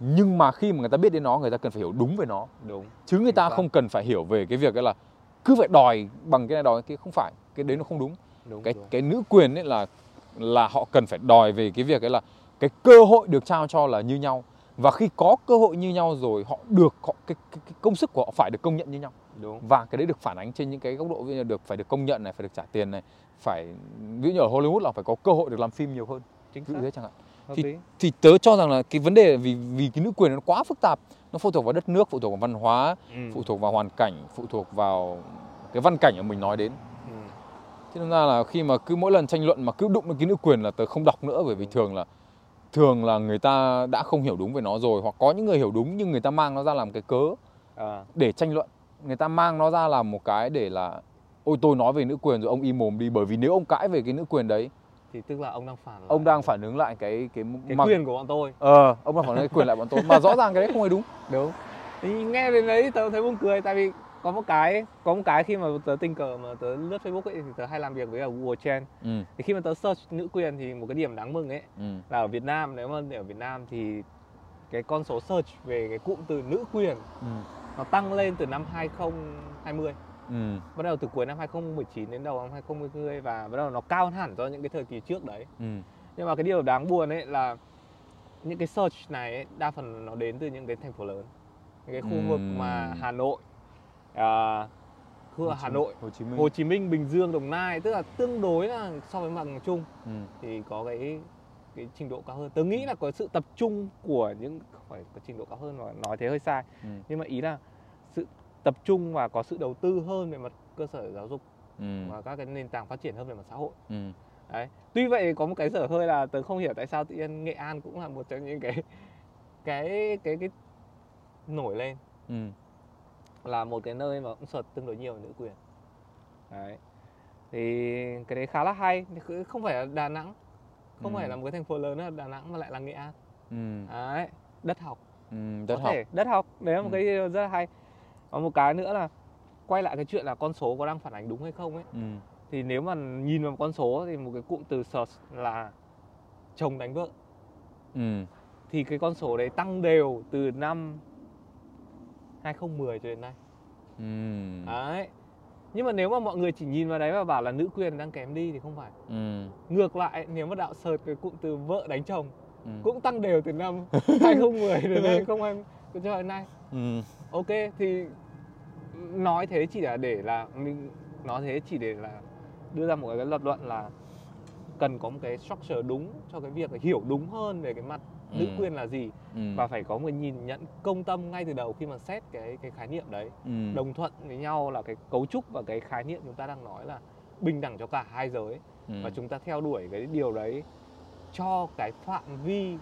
S1: nhưng mà khi mà người ta biết đến nó người ta cần phải hiểu đúng về nó.
S3: Đúng
S1: chứ người ta không cần phải hiểu về cái việc ấy là cứ phải đòi bằng cái này đòi cái không phải cái đấy nó không đúng,
S3: đúng
S1: cái
S3: đúng.
S1: cái nữ quyền ấy là là họ cần phải đòi về cái việc ấy là cái cơ hội được trao cho là như nhau. Và khi có cơ hội như nhau rồi họ được họ cái, cái, cái công sức của họ phải được công nhận như nhau.
S3: Đúng.
S1: Và cái đấy được phản ánh trên những cái góc độ ví dụ được phải được công nhận này phải được trả tiền này phải ví dụ như ở Hollywood là phải có cơ hội được làm phim nhiều hơn.
S3: Chính xác.
S1: thế chẳng hạn thì thì tớ cho rằng là cái vấn đề vì vì cái nữ quyền nó quá phức tạp nó phụ thuộc vào đất nước phụ thuộc vào văn hóa
S3: ừ.
S1: phụ thuộc vào hoàn cảnh phụ thuộc vào cái văn cảnh mà mình nói đến.
S3: Ừ.
S1: thế nên ra là khi mà cứ mỗi lần tranh luận mà cứ đụng đến cái nữ quyền là tớ không đọc nữa bởi vì thường là thường là người ta đã không hiểu đúng về nó rồi hoặc có những người hiểu đúng nhưng người ta mang nó ra làm cái cớ
S3: à,
S1: để tranh luận. Người ta mang nó ra làm một cái để là ôi tôi nói về nữ quyền rồi ông im mồm đi bởi vì nếu ông cãi về cái nữ quyền đấy
S3: thì tức là ông đang phản lại
S1: ông đang phản ứng lại cái cái
S3: cái
S1: mặc-
S3: quyền của bọn tôi.
S1: Ờ ông đang phản ứng cái quyền lại bọn tôi. Mà rõ ràng cái đấy không hề đúng.
S3: Đúng. Thì nghe đến đấy tớ thấy buồn cười tại vì có một cái có một cái khi mà tớ tình cờ mà tớ lướt Facebook ấy thì tớ hay làm việc với ở Google Trend
S1: ừ.
S3: Thì khi mà tớ search nữ quyền thì một cái điểm đáng mừng ấy
S1: ừ.
S3: là ở Việt Nam nếu mà ở Việt Nam thì cái con số search về cái cụm từ nữ quyền
S1: ừ.
S3: nó tăng lên từ năm 2020
S1: ừ.
S3: Bắt đầu từ cuối năm 2019 đến đầu năm 2020 và bắt đầu nó cao hơn hẳn do những cái thời kỳ trước đấy.
S1: Ừ.
S3: Nhưng mà cái điều đáng buồn ấy là những cái search này ấy, đa phần nó đến từ những cái thành phố lớn những cái khu vực mà
S1: Ừm.
S3: Hà Nội à, khu Hà Nội
S1: Hồ Chí Minh.
S3: Hồ Chí Minh Bình Dương Đồng Nai tức là tương đối là so với mặt chung
S1: ừ.
S3: thì có cái cái trình độ cao hơn. Tớ nghĩ là có sự tập trung của những không phải có trình độ cao hơn mà nói thế hơi sai.
S1: Ừ.
S3: Nhưng mà ý là tập trung và có sự đầu tư hơn về mặt cơ sở giáo dục
S1: ừ.
S3: và các cái nền tảng phát triển hơn về mặt xã hội.
S1: Ừ.
S3: Đấy. Tuy vậy có một cái dở hơi là tớ không hiểu tại sao tự nhiên nghệ an cũng là một trong những cái cái cái cái nổi lên.
S1: Ừ.
S3: Là một cái nơi mà cũng sợt tương đối nhiều nữ quyền. Đấy. Thì cái đấy khá là hay không phải là đà nẵng. Không
S1: Ừ.
S3: phải là một cái thành phố lớn ở đà nẵng mà lại là nghệ an.
S1: Ừ.
S3: Đấy. Đất học.
S1: Ừ đất
S3: có
S1: học.
S3: thể đất học đấy là một
S1: Ừ.
S3: cái rất là hay còn một cái nữa là quay lại cái chuyện là con số có đang phản ánh đúng hay không ấy.
S1: Ừ.
S3: Thì nếu mà nhìn vào con số thì một cái cụm từ search là chồng đánh vợ.
S1: Ừ.
S3: Thì cái con số đấy tăng đều từ năm 2010 cho đến nay.
S1: Ừ.
S3: Đấy. Nhưng mà nếu mà mọi người chỉ nhìn vào đấy và bảo là nữ quyền đang kém đi thì không phải.
S1: Ừ.
S3: Ngược lại nếu mà đạo search cái cụm từ vợ đánh chồng
S1: ừ.
S3: cũng tăng đều từ năm 2010 đến 2020 cho đến nay.
S1: Ừ.
S3: Ok thì nói thế chỉ là để là mình nói thế chỉ để là đưa ra một cái lập luận là cần có một cái structure đúng cho cái việc hiểu đúng hơn về cái mặt nữ
S1: Ừ.
S3: quyền là gì
S1: ừ.
S3: và phải có một nhìn nhận công tâm ngay từ đầu khi mà xét cái cái khái niệm đấy.
S1: Ừ.
S3: Đồng thuận với nhau là cái cấu trúc và cái khái niệm chúng ta đang nói là bình đẳng cho cả hai giới.
S1: Ừ.
S3: Và chúng ta theo đuổi cái điều đấy cho cái phạm vi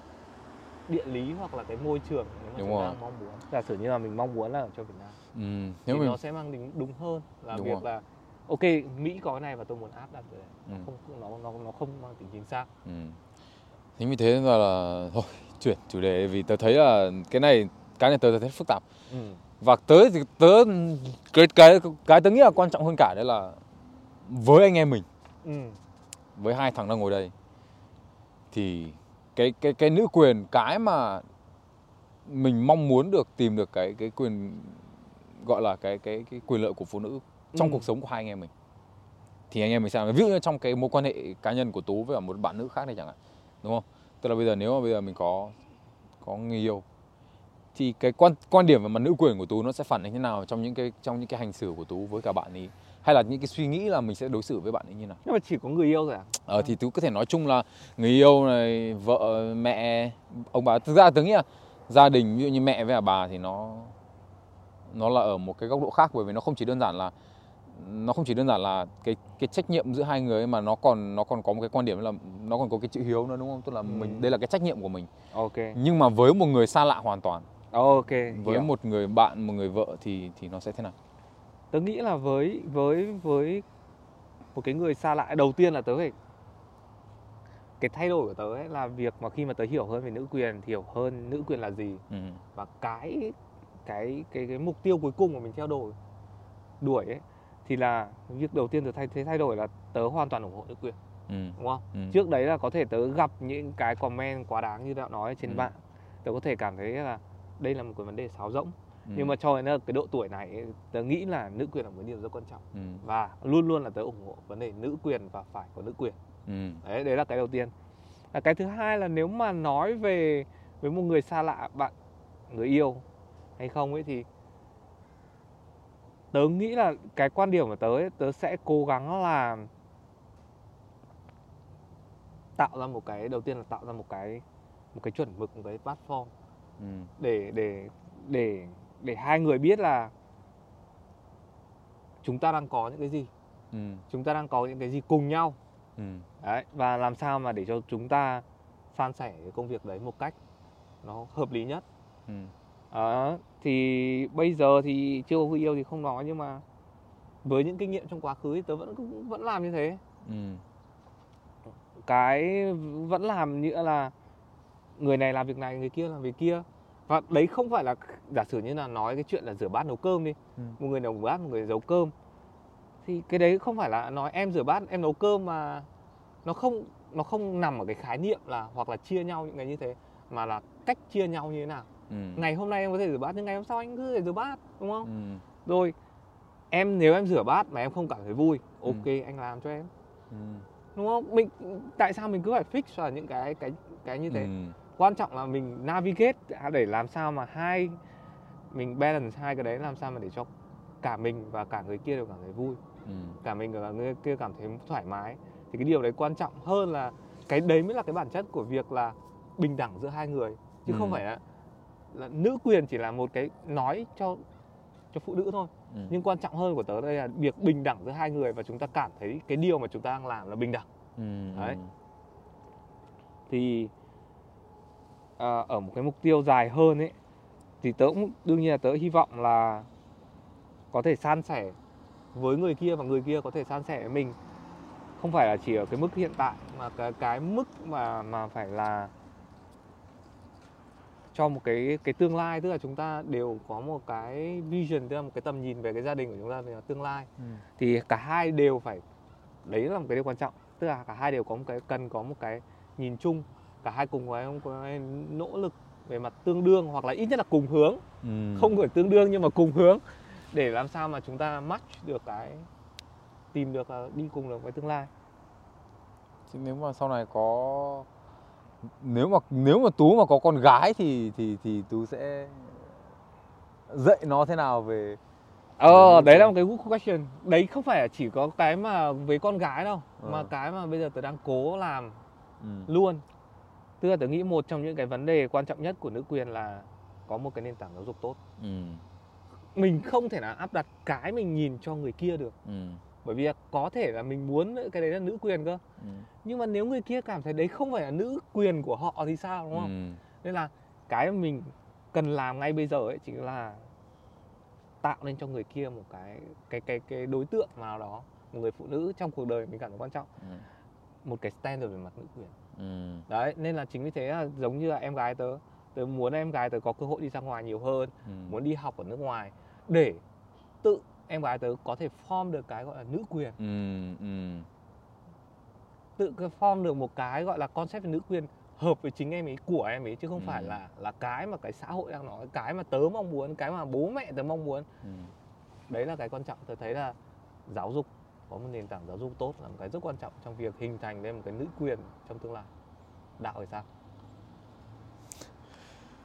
S3: địa lý hoặc là cái môi trường mà
S1: Đúng
S3: chúng ta
S1: rồi.
S3: mong muốn giả sử như là mình mong muốn là cho Việt Nam
S1: ừ
S3: thì
S1: nếu mình
S3: nó sẽ mang tính đúng hơn là
S1: Đúng
S3: việc
S1: rồi.
S3: là ok Mỹ có cái này và tôi muốn áp đặt nó
S1: Ừ.
S3: không nó nó nó không mang tính chính xác
S1: Ừ. Chính vì thế là, là thôi chuyển chủ đề vì tớ thấy là cái này cái này tớ thấy phức tạp
S3: ừ.
S1: và tớ thì tớ cái cái cái tớ nghĩ là quan trọng hơn cả đấy là với anh em mình
S3: Ừ.
S1: với hai thằng đang ngồi đây thì cái cái cái nữ quyền cái mà mình mong muốn được tìm được cái cái quyền gọi là cái cái cái quyền lợi của phụ nữ trong
S3: Ừ.
S1: cuộc sống của hai anh em mình. Thì anh em mình sao ví dụ như trong cái mối quan hệ cá nhân của tú với một bạn nữ khác này chẳng hạn đúng không? Tức là bây giờ nếu mà bây giờ mình có có người yêu thì cái quan quan điểm về mặt nữ quyền của tú nó sẽ phản ánh thế nào trong những cái trong những cái hành xử của tú với cả bạn ấy? Hay là những cái suy nghĩ là mình sẽ đối xử với bạn ấy như nào?
S3: Nhưng mà chỉ có người yêu thôi à?
S1: Ờ thì tú có thể nói chung là người yêu này, vợ, mẹ, ông bà. Thực ra tớ nghĩ là gia đình ví dụ như mẹ với bà thì nó nó là ở một cái góc độ khác bởi vì nó không chỉ đơn giản là nó không chỉ đơn giản là cái cái trách nhiệm giữa hai người ấy mà nó còn nó còn có một cái quan điểm là nó còn có cái chữ hiếu nữa đúng không? Tức là
S3: Ừ.
S1: mình đây là cái trách nhiệm của mình.
S3: ok
S1: Nhưng mà với một người xa lạ hoàn toàn,
S3: ok
S1: với
S3: hiểu.
S1: một người bạn, một người vợ thì thì nó sẽ thế nào?
S3: tớ nghĩ là với với với một cái người xa lạ đầu tiên là tớ phải cái thay đổi của tớ ấy là việc mà khi mà tớ hiểu hơn về nữ quyền hiểu hơn nữ quyền là gì ừ. và cái cái cái cái mục tiêu cuối cùng mà mình theo đuổi đuổi ấy thì là việc đầu tiên tớ thay thế thay đổi là tớ hoàn toàn ủng hộ nữ quyền ừ. đúng không ừ. trước đấy là có thể tớ gặp những cái comment quá đáng như đạo nói trên ừ. mạng tớ có thể cảm thấy là đây là một cái vấn đề sáo rỗng ừ. nhưng mà cho đến cái độ tuổi này tớ nghĩ là nữ quyền là một điều rất quan trọng ừ. và luôn luôn là tớ ủng hộ vấn đề nữ quyền và phải có nữ quyền ừ. đấy đấy là cái đầu tiên là cái thứ hai là nếu mà nói về với một người xa lạ bạn người yêu hay không ấy thì tớ nghĩ là cái quan điểm của tớ ấy, tớ sẽ cố gắng là tạo ra một cái đầu tiên là tạo ra một cái một cái chuẩn mực một cái platform ừ. để để để để hai người biết là chúng ta đang có những cái gì ừ. chúng ta đang có những cái gì cùng nhau ừ. đấy và làm sao mà để cho chúng ta san sẻ cái công việc đấy một cách nó hợp lý nhất ừ. đó thì bây giờ thì chưa có người yêu thì không nói nhưng mà với những kinh nghiệm trong quá khứ thì tớ vẫn vẫn làm như thế ừ. cái vẫn làm như là người này làm việc này người kia làm việc kia và đấy không phải là giả sử như là nói cái chuyện là rửa bát nấu cơm đi ừ. một người nấu bát một người nấu cơm thì cái đấy không phải là nói em rửa bát em nấu cơm mà nó không nó không nằm ở cái khái niệm là hoặc là chia nhau những cái như thế mà là cách chia nhau như thế nào ừ. ngày hôm nay em có thể rửa bát nhưng ngày hôm sau anh cứ rửa bát đúng không ừ. rồi em nếu em rửa bát mà em không cảm thấy vui ừ. ok anh làm cho em ừ. đúng không mình tại sao mình cứ phải fix vào những cái cái cái như thế ừ. quan trọng là mình navigate để làm sao mà hai mình balance hai cái đấy làm sao mà để cho cả mình và cả người kia đều cảm thấy vui ừ. cả mình và người kia cảm thấy thoải mái thì cái điều đấy quan trọng hơn là cái đấy mới là cái bản chất của việc là bình đẳng giữa hai người chứ ừ. không phải là, là nữ quyền chỉ là một cái nói cho cho phụ nữ thôi ừ. nhưng quan trọng hơn của tớ đây là việc bình đẳng giữa hai người và chúng ta cảm thấy cái điều mà chúng ta đang làm là bình đẳng ừ. đấy thì à, ở một cái mục tiêu dài hơn ấy thì tớ cũng đương nhiên là tớ hy vọng là có thể san sẻ với người kia và người kia có thể san sẻ với mình không phải là chỉ ở cái mức hiện tại mà cái cái mức mà mà phải là cho một cái cái tương lai. Tức là chúng ta đều có một cái vision tức là một cái tầm nhìn về cái gia đình của chúng ta về tương lai. Ừ. thì cả hai đều phải đấy là một cái điều quan trọng. Tức là cả hai đều có một cái cần có một cái nhìn chung. Cả hai cùng có cái nỗ lực về mặt tương đương hoặc là ít nhất là cùng hướng. Ừ. không phải tương đương nhưng mà cùng hướng để làm sao mà chúng ta match được cái tìm được đi cùng được với tương lai.
S1: Chứ nếu mà sau này có nếu mà nếu mà tú mà có con gái thì thì thì tú sẽ dạy nó thế nào về
S3: ờ đấy là một cái good question. Đấy không phải chỉ có cái mà với con gái đâu ờ. mà cái mà bây giờ tớ đang cố làm ừ. luôn. Tức là tớ nghĩ một trong những cái vấn đề quan trọng nhất của nữ quyền là có một cái nền tảng giáo dục tốt. Ừ. mình không thể nào áp đặt cái mình nhìn cho người kia được. Ừ bởi vì có thể là mình muốn cái đấy là nữ quyền cơ ừ. nhưng mà nếu người kia cảm thấy đấy không phải là nữ quyền của họ thì sao đúng không ừ. nên là cái mình cần làm ngay bây giờ ấy chính là tạo nên cho người kia một cái cái cái cái đối tượng nào đó một người phụ nữ trong cuộc đời mình cảm thấy quan trọng ừ. một cái standard về mặt nữ quyền ừ. đấy nên là chính vì thế là giống như là em gái tớ tớ muốn em gái tớ có cơ hội đi ra ngoài nhiều hơn ừ. muốn đi học ở nước ngoài để tự em gái tớ có thể form được cái gọi là nữ quyền ừ, ừ. tự form được một cái gọi là concept về nữ quyền hợp với chính em ấy của em ấy chứ không ừ. phải là là cái mà cái xã hội đang nói cái mà tớ mong muốn cái mà bố mẹ tớ mong muốn ừ. đấy là cái quan trọng tớ thấy là giáo dục có một nền tảng giáo dục tốt là một cái rất quan trọng trong việc hình thành nên một cái nữ quyền trong tương lai đạo thì sao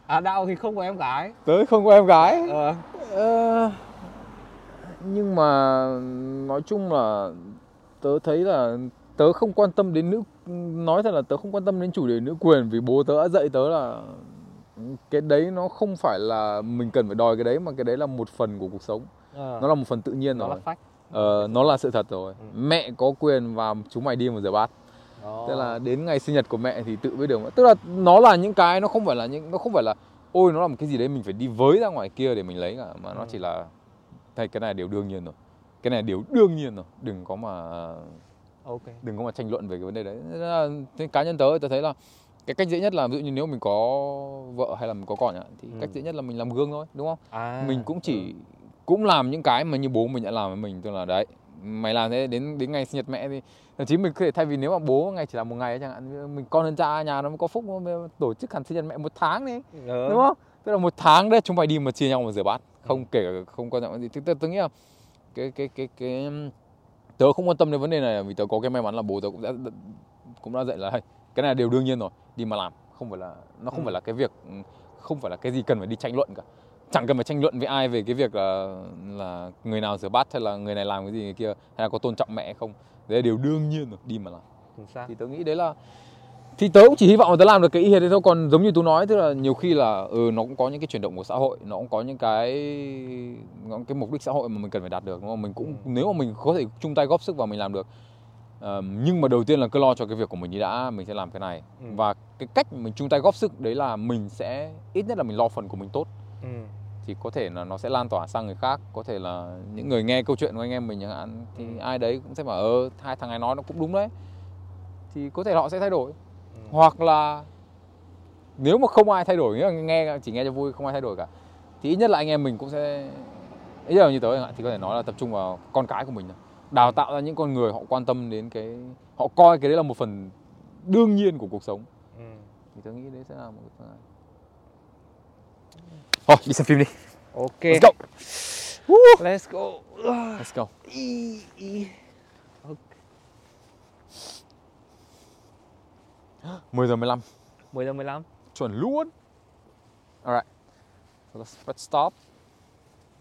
S3: à đạo thì không có em gái
S1: tớ không có em gái ờ. ờ nhưng mà nói chung là tớ thấy là tớ không quan tâm đến nữ nói thật là tớ không quan tâm đến chủ đề nữ quyền vì bố tớ đã dạy tớ là cái đấy nó không phải là mình cần phải đòi cái đấy mà cái đấy là một phần của cuộc sống. À. nó là một phần tự nhiên nó rồi. là Ờ, nó là sự thật rồi. Ừ. mẹ có quyền và chúng mày đi một giờ bát. Tức là đến ngày sinh nhật của mẹ thì tự biết đường tức là nó là những cái nó không phải là những nó không phải là ôi nó là một cái gì đấy mình phải đi với ra ngoài kia để mình lấy cả. Mà ừ. nó chỉ là Thế cái này đều đương nhiên rồi. Cái này đều đương nhiên rồi. Đừng có mà
S3: ok.
S1: đừng có mà tranh luận về cái vấn đề đấy. Thế cá nhân tớ tớ thấy là cái cách dễ nhất là ví dụ như nếu mình có vợ hay là mình có con nhá thì ừ. cách dễ nhất là mình làm gương thôi đúng không? À, mình cũng chỉ ừ. cũng làm những cái mà như bố mình đã làm với mình tức là đấy mày làm thế đến đến ngày sinh nhật mẹ thì thậm chí mình có thể thay vì nếu mà bố ngày chỉ là một ngày chẳng hạn mình con hơn cha nhà nó có phúc tổ chức hẳn sinh nhật mẹ một tháng đi ừ. đúng không? Tức là một tháng đấy chúng phải đi mà chia nhau mà rửa bát không ừ. kể cả không quan trọng gì. Tức tôi nghĩ là cái cái cái cái tớ không quan tâm đến vấn đề này vì tớ có cái may mắn là bố tớ cũng đã cũng đã dạy là hey, cái này đều đương nhiên rồi đi mà làm. Không phải là nó không ừ. phải là cái việc không phải là cái gì cần phải đi tranh luận cả. Chẳng cần phải tranh luận với ai về cái việc là là người nào rửa bát hay là người này làm cái gì người kia hay là có tôn trọng mẹ không. Đấy là điều đương nhiên rồi đi mà làm. Thì tớ nghĩ đấy là thì tớ cũng chỉ hy vọng là tớ làm được cái ý hệt đấy thôi còn giống như tú nói tức là nhiều khi là ừ nó cũng có những cái chuyển động của xã hội nó cũng có những cái những cái mục đích xã hội mà mình cần phải đạt được đúng không mình cũng ừ. nếu mà mình có thể chung tay góp sức vào mình làm được uh, nhưng mà đầu tiên là cứ lo cho cái việc của mình đi đã mình sẽ làm cái này ừ. và cái cách mình chung tay góp sức đấy là mình sẽ ít nhất là mình lo phần của mình tốt ừ. thì có thể là nó sẽ lan tỏa sang người khác có thể là những người nghe câu chuyện của anh em mình chẳng hạn thì ừ. ai đấy cũng sẽ bảo ơ hai thằng này nói nó cũng đúng đấy thì có thể họ sẽ thay đổi hoặc là nếu mà không ai thay đổi nghĩa là nghe chỉ nghe cho vui không ai thay đổi cả thì ít nhất là anh em mình cũng sẽ ít nhất là như tớ thì có thể nói là tập trung vào con cái của mình đào tạo ra những con người họ quan tâm đến cái họ coi cái đấy là một phần đương nhiên của cuộc sống. Ừ. thì tớ nghĩ đấy sẽ là một cái thôi đi xem phim đi.
S3: Ok.
S1: Let's go.
S3: Let's go.
S1: Let's go 10 giờ 15
S3: 10 giờ 15
S1: Chuẩn luôn. Alright So let's press stop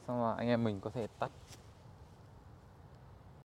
S1: Xong rồi anh em mình có thể tắt